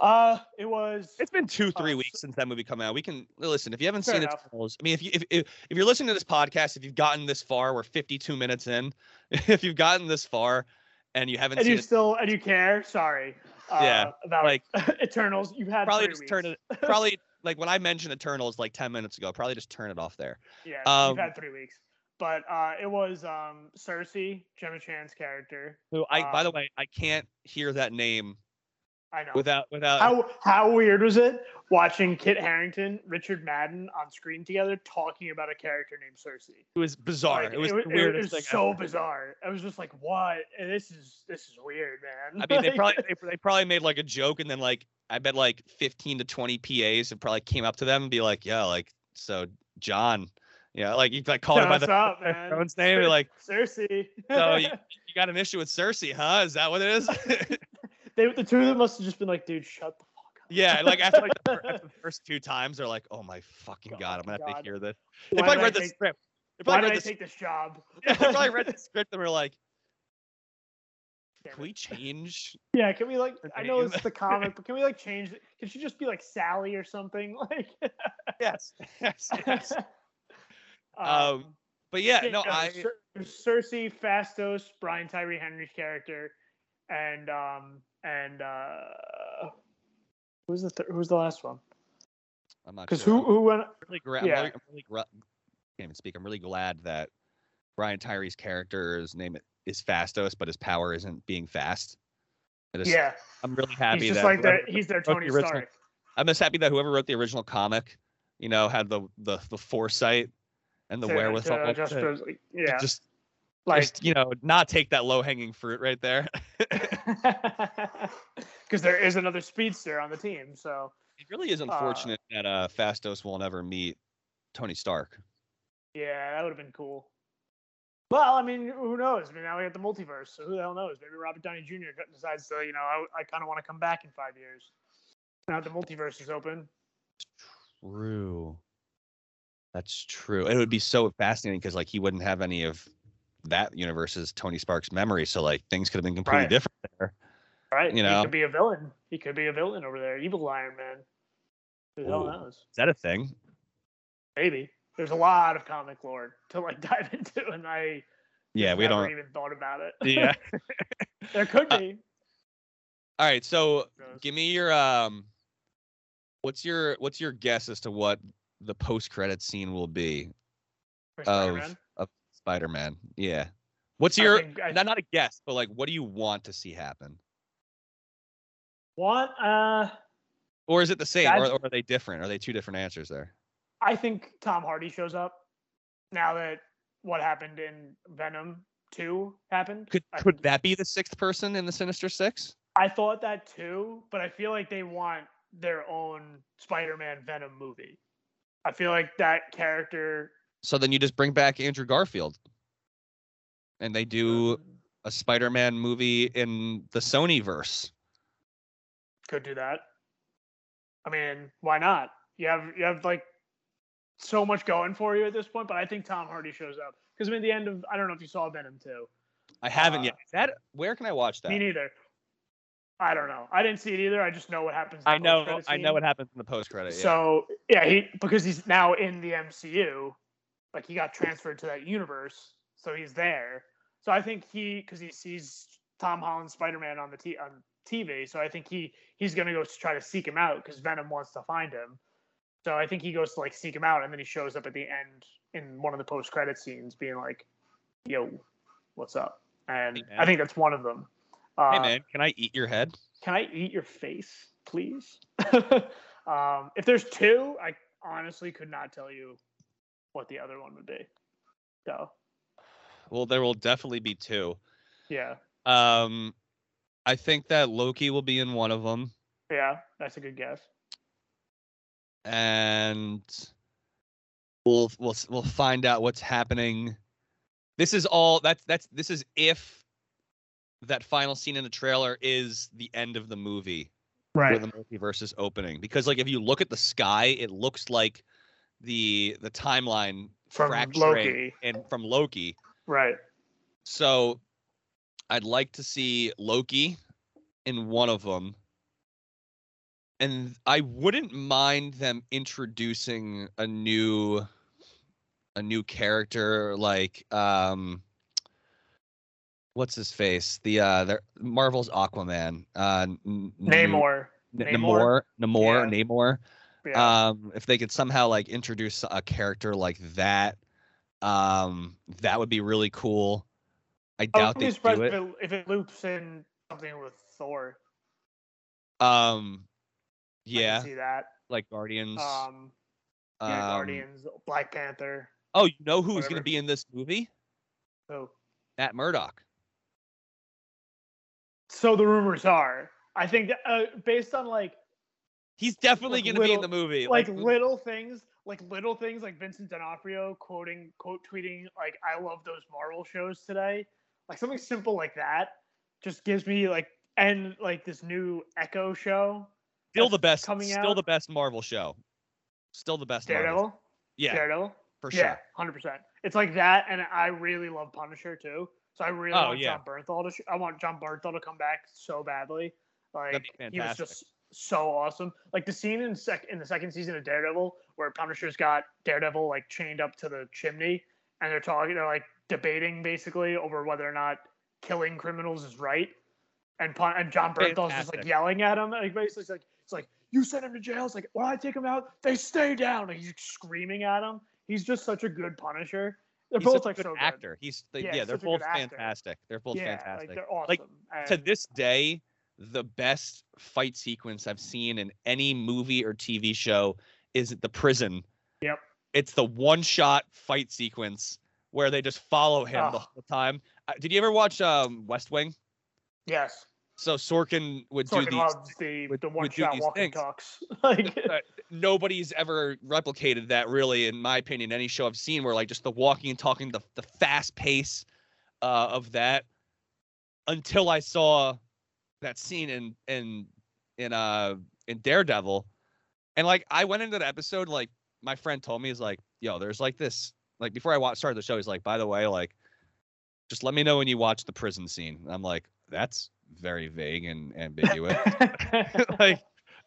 [SPEAKER 2] uh it was
[SPEAKER 1] it's been two,
[SPEAKER 2] uh,
[SPEAKER 1] three
[SPEAKER 2] so-
[SPEAKER 1] weeks since that movie come out. We can listen if you haven't seen
[SPEAKER 2] enough.
[SPEAKER 1] Eternals. I mean, if you if, if if you're listening to this podcast, if you've gotten this far, we're 52 minutes in. If you've gotten this far and you haven't
[SPEAKER 2] and
[SPEAKER 1] seen
[SPEAKER 2] you
[SPEAKER 1] it,
[SPEAKER 2] still and you care, sorry. Uh,
[SPEAKER 1] Yeah,
[SPEAKER 2] about
[SPEAKER 1] like-
[SPEAKER 2] Eternals. You've had
[SPEAKER 1] probably just
[SPEAKER 2] weeks.
[SPEAKER 1] turn it. Probably like when I mentioned Eternals like 10 minutes ago, probably just turn it off there.
[SPEAKER 2] Yeah,
[SPEAKER 1] um,
[SPEAKER 2] you've had three weeks. But uh it was um Cersei, Gemma Chan's character.
[SPEAKER 1] Who I by the
[SPEAKER 2] Um,
[SPEAKER 1] way, I can't hear that name
[SPEAKER 2] I know.
[SPEAKER 1] without without
[SPEAKER 2] How how weird was it watching Kit Harington, Richard Madden on screen together talking about a character named Cersei?
[SPEAKER 1] it was bizarre.
[SPEAKER 2] Like,
[SPEAKER 1] it was
[SPEAKER 2] it, it was so
[SPEAKER 1] ever.
[SPEAKER 2] bizarre. I was just like, "What? And This is this is weird, man."
[SPEAKER 1] I mean, they probably they, they probably made like a joke, and then like I bet like 15 to 20 PAs have probably came up to them and be like, "Yeah, like so John, yeah, like you like called him by the
[SPEAKER 2] up, man?
[SPEAKER 1] name, you're like,
[SPEAKER 2] Cersei.
[SPEAKER 1] so you, you got an issue with Cersei, huh? Is that what it is?"
[SPEAKER 2] They, the two of them must have just been like, "Dude, shut the fuck up."
[SPEAKER 1] yeah, like after like the, after the first two times, they're like, "Oh my fucking
[SPEAKER 2] God,
[SPEAKER 1] god, I'm gonna have to hear this." They
[SPEAKER 2] Why
[SPEAKER 1] probably
[SPEAKER 2] I
[SPEAKER 1] read the
[SPEAKER 2] take-
[SPEAKER 1] script. They
[SPEAKER 2] Why
[SPEAKER 1] probably
[SPEAKER 2] did I
[SPEAKER 1] read the
[SPEAKER 2] take this job?
[SPEAKER 1] Yeah, they probably read the script and were like, "Can we change?"
[SPEAKER 2] Yeah, can we like? I know it's the comic, but can we like change it? Can she just be like Sally or something? Like,
[SPEAKER 1] Yes, yes, yes.
[SPEAKER 2] um,
[SPEAKER 1] Um, But yeah, no,
[SPEAKER 2] yeah,
[SPEAKER 1] I
[SPEAKER 2] Cer- Cersei, Phastos, Brian Tyree Henry's character, and um and uh who's the thir- who's the last one?
[SPEAKER 1] I'm not
[SPEAKER 2] Because
[SPEAKER 1] sure.
[SPEAKER 2] who who went?
[SPEAKER 1] I'm really, gra-
[SPEAKER 2] yeah.
[SPEAKER 1] I'm really, I'm really gra- can't even speak. I'm really glad that Brian Tyree's character's name is Phastos, but his power isn't being fast.
[SPEAKER 2] Yeah,
[SPEAKER 1] I'm really happy
[SPEAKER 2] he's just
[SPEAKER 1] that
[SPEAKER 2] like
[SPEAKER 1] whoever-
[SPEAKER 2] he's their
[SPEAKER 1] wrote the
[SPEAKER 2] Tony
[SPEAKER 1] original-
[SPEAKER 2] Stark.
[SPEAKER 1] I'm just happy that whoever wrote the original comic, you know, had the the the foresight and the
[SPEAKER 2] to-
[SPEAKER 1] wherewithal
[SPEAKER 2] to
[SPEAKER 1] to,
[SPEAKER 2] just,
[SPEAKER 1] to
[SPEAKER 2] yeah,
[SPEAKER 1] just,
[SPEAKER 2] like
[SPEAKER 1] just you know not take that low hanging fruit right there.
[SPEAKER 2] because there is another speedster on the team. So
[SPEAKER 1] it really is unfortunate that uh, Phastos will never meet Tony Stark.
[SPEAKER 2] yeah, that would have been cool. Well, I mean, who knows? I mean, now we got the multiverse, so who the hell knows? Maybe Robert Downey Jr. decides to, you know, I, I kind of want to come back in five years. Now the multiverse is open.
[SPEAKER 1] True. That's true. It would be so fascinating because like he wouldn't have any of that universe is Tony Stark's memory, so like things could have been completely
[SPEAKER 2] Right.
[SPEAKER 1] different there.
[SPEAKER 2] Right?
[SPEAKER 1] You know, he
[SPEAKER 2] could be a villain. He could be a villain over there. Evil Iron Man. Who the hell knows?
[SPEAKER 1] Is that a thing?
[SPEAKER 2] Maybe. There's a lot of comic lore to like dive into, and I
[SPEAKER 1] Yeah, we don't.
[SPEAKER 2] even thought about it.
[SPEAKER 1] Yeah.
[SPEAKER 2] there could
[SPEAKER 1] Uh,
[SPEAKER 2] be.
[SPEAKER 1] All right, so give me your um. What's your what's your guess as to what the post credit scene will be of Spider Man? Yeah. What's
[SPEAKER 2] I
[SPEAKER 1] your
[SPEAKER 2] think- I-
[SPEAKER 1] not not a guess, but like what do you want to see happen?
[SPEAKER 2] What? Uh,
[SPEAKER 1] Or is it the same, or, or are they different? Are they two different answers there?
[SPEAKER 2] I think Tom Hardy shows up now that what happened in Venom 2 happened.
[SPEAKER 1] Could
[SPEAKER 2] I
[SPEAKER 1] could that be the sixth person in the Sinister Six?
[SPEAKER 2] I thought that too, but I feel like they want their own Spider-Man Venom movie. I feel like that character
[SPEAKER 1] So then you just bring back Andrew Garfield, and they do a Spider-Man movie in the Sony verse.
[SPEAKER 2] could do that. I mean, why not? You have you have like so much going for you at this point, but I think Tom Hardy shows up because I mean, the end of I don't know if you saw Venom 2.
[SPEAKER 1] I haven't yet.
[SPEAKER 2] Uh,
[SPEAKER 1] Is that where can I watch that?
[SPEAKER 2] Me neither. I don't know. I didn't see it either. I just know what happens. in
[SPEAKER 1] I know.
[SPEAKER 2] post-credit
[SPEAKER 1] I know what happens in the post credit. Yeah.
[SPEAKER 2] So yeah, he because he's now in the MCU, like he got transferred to that universe, so he's there. So I think he because he sees Tom Holland Spider Man on the t- on TV, so I think he he's gonna go s- try to seek him out because Venom wants to find him. So I think he goes to like seek him out, and then he shows up at the end in one of the post credit scenes, being like, "Yo, what's up?" And
[SPEAKER 1] Hey.
[SPEAKER 2] I think that's one of them. Uh,
[SPEAKER 1] hey man, can I eat your head?
[SPEAKER 2] can I eat your face, please? um, if there's two, I honestly could not tell you what the other one would be. So
[SPEAKER 1] Well, there will definitely be two.
[SPEAKER 2] yeah,
[SPEAKER 1] Um, I think that Loki will be in one of them,
[SPEAKER 2] yeah, that's a good guess.
[SPEAKER 1] and we'll we'll we'll find out what's happening. This is all that's that's this is if that final scene in the trailer is the end of the movie right. where the multiverse is opening because like if you look at the sky it looks like the the timeline
[SPEAKER 2] From
[SPEAKER 1] fracturing
[SPEAKER 2] Loki.
[SPEAKER 1] and from Loki
[SPEAKER 2] Right.
[SPEAKER 1] So I'd like to see Loki in one of them. And I wouldn't mind them introducing a new a new character like um what's his face? The uh the Marvel's Aquaman. Uh
[SPEAKER 2] Namor.
[SPEAKER 1] N-
[SPEAKER 2] Namor?
[SPEAKER 1] Namor, Namor,
[SPEAKER 2] Yeah.
[SPEAKER 1] Namor.
[SPEAKER 2] Yeah.
[SPEAKER 1] Um, if they could somehow like introduce a character like that, um, that would be really cool. I doubt they do
[SPEAKER 2] if
[SPEAKER 1] it.
[SPEAKER 2] if it loops in something with Thor.
[SPEAKER 1] Um, yeah,
[SPEAKER 2] see that.
[SPEAKER 1] like Guardians.
[SPEAKER 2] Um, yeah,
[SPEAKER 1] um,
[SPEAKER 2] Guardians, Black Panther.
[SPEAKER 1] Oh, you know who's gonna be in this movie?
[SPEAKER 2] Oh,
[SPEAKER 1] Matt Murdock.
[SPEAKER 2] so the rumors are. I think that, uh, based on like
[SPEAKER 1] He's definitely
[SPEAKER 2] Like
[SPEAKER 1] gonna be in the movie.
[SPEAKER 2] like
[SPEAKER 1] the-
[SPEAKER 2] little things, like little things, like Vincent D'Onofrio quoting, quote tweeting, like "I love those Marvel shows today," like something simple like that, just gives me like, and like this new Echo show,
[SPEAKER 1] still the best.
[SPEAKER 2] coming out
[SPEAKER 1] Still
[SPEAKER 2] out.
[SPEAKER 1] the best Marvel show. Still the best. Marvel.
[SPEAKER 2] Daredevil,
[SPEAKER 1] Yeah,
[SPEAKER 2] Daredevil,
[SPEAKER 1] for sure.
[SPEAKER 2] yeah, hundred percent. It's like that, and I really love Punisher too. So I really
[SPEAKER 1] Oh,
[SPEAKER 2] want
[SPEAKER 1] yeah.
[SPEAKER 2] Jon Bernthal to. Sh- I want Jon Bernthal to come back so badly. Like
[SPEAKER 1] That'd be
[SPEAKER 2] he was
[SPEAKER 1] fantastic.
[SPEAKER 2] just so awesome. Like the scene in sec in the second season of Daredevil where Punisher's got Daredevil like chained up to the chimney, and they're talking. They're like debating basically over whether or not killing criminals is right. And Pun- and Jon Bernthal's just like yelling at him. Like basically, it's like it's like you sent him to jail. It's like when I take him out, they stay down. Like he's screaming at him. He's just such a good Punisher. They're
[SPEAKER 1] He's
[SPEAKER 2] both like
[SPEAKER 1] good
[SPEAKER 2] so good.
[SPEAKER 1] actor. He's the,
[SPEAKER 2] Yeah,
[SPEAKER 1] yeah,
[SPEAKER 2] he's
[SPEAKER 1] they're both
[SPEAKER 2] actor.
[SPEAKER 1] fantastic. They're both
[SPEAKER 2] yeah,
[SPEAKER 1] fantastic.
[SPEAKER 2] like they're awesome.
[SPEAKER 1] Like, to this day, the best fight sequence I've seen in any movie or TV show is the prison.
[SPEAKER 2] Yep.
[SPEAKER 1] it's the one shot fight sequence where they just follow him the
[SPEAKER 2] Oh.
[SPEAKER 1] whole time. Uh, Did you ever watch um, West Wing?
[SPEAKER 2] Yes.
[SPEAKER 1] So Sorkin would do these.
[SPEAKER 2] loves the
[SPEAKER 1] would-
[SPEAKER 2] the one shot walking talks. like
[SPEAKER 1] uh, nobody's ever replicated that really in my opinion any show i've seen where like just the walking and talking the, the fast pace uh, of that until i saw that scene in in in uh in daredevil and like i went into the episode like my friend told me is like yo there's like this like before i watched started the show he's like by the way like just let me know when you watch the prison scene And i'm like that's very vague and ambiguous like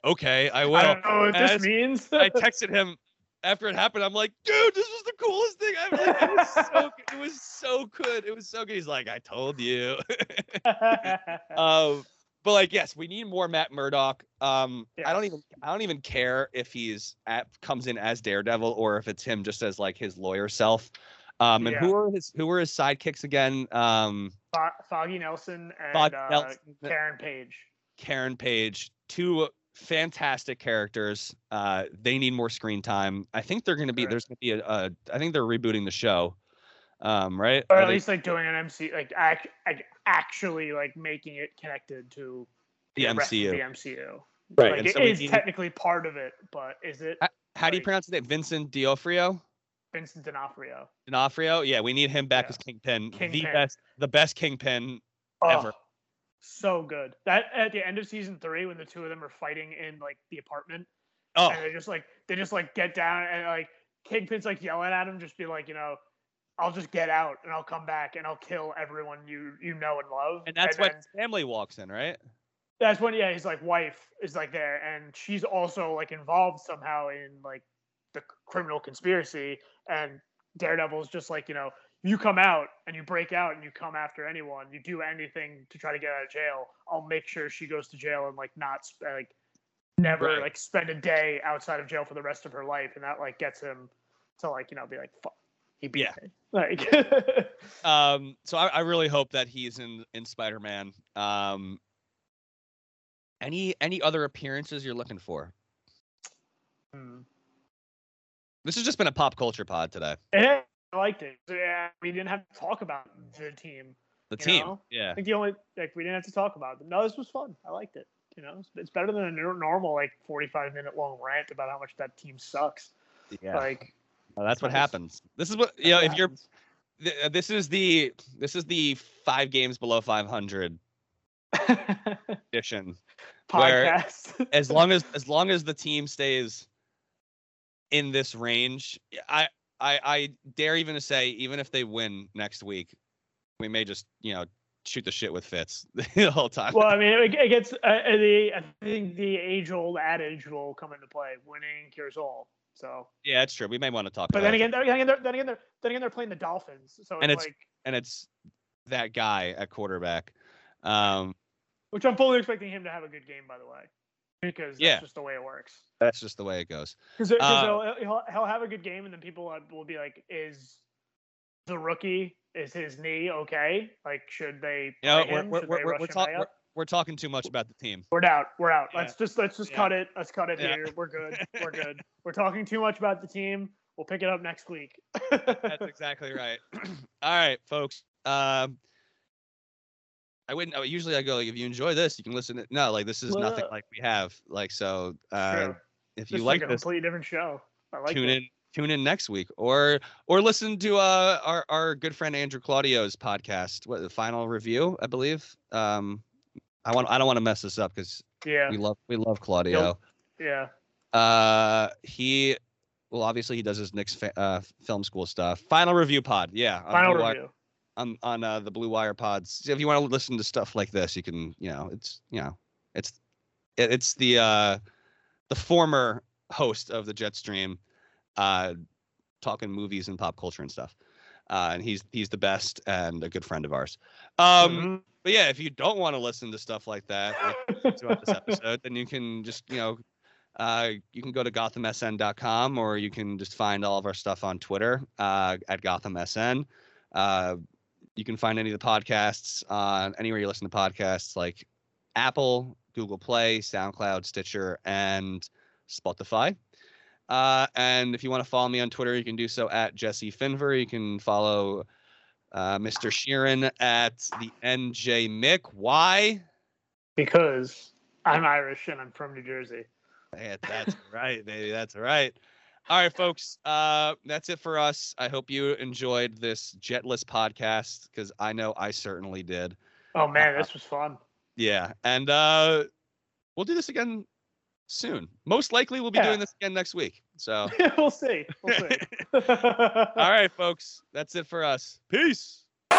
[SPEAKER 1] okay i will
[SPEAKER 2] I don't know what
[SPEAKER 1] As-
[SPEAKER 2] this means.
[SPEAKER 1] I texted him after it happened. I'm like, dude, this was the coolest thing ever. Like, it, was so, it was so good. It was so good. He's like, I told you. um, but like, yes, we need more Matt Murdock. Um, I don't even, I don't even care if he's at comes in as Daredevil or if it's him just as like his lawyer self. Um, and who are his who are his sidekicks again? Um,
[SPEAKER 2] Fo- Foggy Nelson and uh,
[SPEAKER 1] Nelson,
[SPEAKER 2] Karen Page.
[SPEAKER 1] Karen Page, two fantastic characters. Uh, they need more screen time. I think they're going to be.
[SPEAKER 2] Correct.
[SPEAKER 1] There's going to be a, a. I think they're rebooting the show. Um, right?
[SPEAKER 2] Or
[SPEAKER 1] Are
[SPEAKER 2] at
[SPEAKER 1] they-
[SPEAKER 2] least like doing an MC, like, act, like actually like making it connected to
[SPEAKER 1] the
[SPEAKER 2] rest of
[SPEAKER 1] MCU.
[SPEAKER 2] The MCU.
[SPEAKER 1] Right,
[SPEAKER 2] Like
[SPEAKER 1] and
[SPEAKER 2] it
[SPEAKER 1] so
[SPEAKER 2] is
[SPEAKER 1] need-
[SPEAKER 2] technically part of it, but is it
[SPEAKER 1] How do you
[SPEAKER 2] like-
[SPEAKER 1] pronounce it? Vincent D'Onofrio.
[SPEAKER 2] Vincent D'Onofrio?
[SPEAKER 1] D'Onofrio. Yeah, we need him back
[SPEAKER 2] Yeah.
[SPEAKER 1] as Kingpin.
[SPEAKER 2] Kingpin.
[SPEAKER 1] The best. The best Kingpin.
[SPEAKER 2] Oh,
[SPEAKER 1] Ever.
[SPEAKER 2] So good. That at the end of season three, when the two of them are fighting in like the apartment,
[SPEAKER 1] Oh,
[SPEAKER 2] and they just like they just like get down and like Kingpin's like yelling at him, just be like, you know, I'll just get out and I'll come back and I'll kill everyone you you know and love.
[SPEAKER 1] and that's when
[SPEAKER 2] then-
[SPEAKER 1] his family walks in, right?
[SPEAKER 2] that's when yeah his like wife is like there and she's also like involved somehow in like the criminal conspiracy and daredevil's just like you know you come out and you break out and you come after anyone you do anything to try to get out of jail i'll make sure she goes to jail and like not sp- like never
[SPEAKER 1] Right.
[SPEAKER 2] like spend a day outside of jail for the rest of her life and that like gets him to like you know be like fuck he beat
[SPEAKER 1] Yeah.
[SPEAKER 2] me like
[SPEAKER 1] Um, so I, I really hope that he's in in Spider Man. Um, any any other appearances you're looking for?
[SPEAKER 2] Hmm.
[SPEAKER 1] This has just been a pop culture pod today.
[SPEAKER 2] Yeah, I liked it. Yeah, we didn't have to talk about the team.
[SPEAKER 1] The team,
[SPEAKER 2] know?
[SPEAKER 1] yeah.
[SPEAKER 2] I think the only like we didn't have to talk about them. No, this was fun. I liked it. You know, it's, it's better than a normal like forty-five minute long rant about how much that team sucks.
[SPEAKER 1] Yeah,
[SPEAKER 2] Like,
[SPEAKER 1] Well, that's what happens. This is what you know. If you're, th- uh, this is the this is the five games below 500 edition. where-
[SPEAKER 2] podcast,
[SPEAKER 1] As long as as long as the team stays in this range, I I I dare even to say, even if they win next week, we may just you know shoot the shit with Fitz the whole time.
[SPEAKER 2] well, I mean, it, it gets uh, the I think the age-old adage will come into play: winning cures all. So,
[SPEAKER 1] yeah, it's true. We may want to talk.
[SPEAKER 2] but
[SPEAKER 1] about
[SPEAKER 2] then
[SPEAKER 1] it.
[SPEAKER 2] again, then again, they're, then again, they're then again, they're playing the Dolphins. So
[SPEAKER 1] And
[SPEAKER 2] it's
[SPEAKER 1] it's-
[SPEAKER 2] like,
[SPEAKER 1] and it's that guy at quarterback. Um,
[SPEAKER 2] which I'm fully expecting him to have a good game, by the way, because that's
[SPEAKER 1] Yeah.
[SPEAKER 2] just the way it works.
[SPEAKER 1] that's just the way it goes.
[SPEAKER 2] Because
[SPEAKER 1] Uh,
[SPEAKER 2] he'll, he'll have a good game, and then people will be like, "Is the rookie is his knee okay? Like, should they
[SPEAKER 1] You know, we're we're we're, we're,
[SPEAKER 2] rush
[SPEAKER 1] we're,
[SPEAKER 2] him
[SPEAKER 1] talk- we're, we're talking too much about the team.
[SPEAKER 2] We're out. We're out.
[SPEAKER 1] Yeah.
[SPEAKER 2] Let's just let's just
[SPEAKER 1] Yeah.
[SPEAKER 2] cut it. Let's cut it
[SPEAKER 1] Yeah.
[SPEAKER 2] here. We're good. We're good. we're talking too much about the team. We'll pick it up next week.
[SPEAKER 1] That's exactly right. All right, folks. Um, I wouldn't. uh, Usually, I go like, if you enjoy this, you can listen. To, no, like this is nothing like we have. Like so, uh,
[SPEAKER 2] True.
[SPEAKER 1] if
[SPEAKER 2] Just
[SPEAKER 1] you
[SPEAKER 2] like,
[SPEAKER 1] like
[SPEAKER 2] a
[SPEAKER 1] this,
[SPEAKER 2] completely different show. I like
[SPEAKER 1] tune
[SPEAKER 2] it.
[SPEAKER 1] in. Tune in next week, or or listen to uh our our good friend Andrew Claudio's podcast. What the final review, I believe. Um, I want I don't want to mess this up because
[SPEAKER 2] Yeah.
[SPEAKER 1] we love we love Claudio.
[SPEAKER 2] Yeah.
[SPEAKER 1] Uh, he well, obviously he does his Knicks fa- uh, film school stuff. Final review pod, yeah.
[SPEAKER 2] Final
[SPEAKER 1] Wire-
[SPEAKER 2] review.
[SPEAKER 1] on on uh, the Blue Wire pods. If you want to listen to stuff like this, you can. You know, it's you know, it's it, it's the uh, the former host of the Jetstream, uh, talking movies and pop culture and stuff. Uh, and he's he's the best and a good friend of ours. Um, but yeah, if you don't want to listen to stuff like that, like throughout this episode, then you can just, you know, uh, you can go to gothamsn.com or you can just find all of our stuff on Twitter uh, at gothamsn. Uh, you can find any of the podcasts on anywhere you listen to podcasts like Apple, Google Play, SoundCloud, Stitcher, and Spotify. Uh, and if you want to follow me on Twitter, you can do so at Jesse Finver. You can follow uh, Mr. Sheeran at the NJ Mick. Why?
[SPEAKER 2] Because I'm Irish and I'm from New Jersey.
[SPEAKER 1] Yeah, that's right, baby. That's right. All right, folks. Uh, that's it for us. I hope you enjoyed this Jetless podcast because I know I certainly did.
[SPEAKER 2] Oh man, this was fun.
[SPEAKER 1] Yeah, and uh, we'll do this again soon. Most likely, we'll be
[SPEAKER 2] Yeah.
[SPEAKER 1] doing this again next week. So,
[SPEAKER 2] we'll see. We'll see.
[SPEAKER 1] all right, folks. That's it for us. Peace.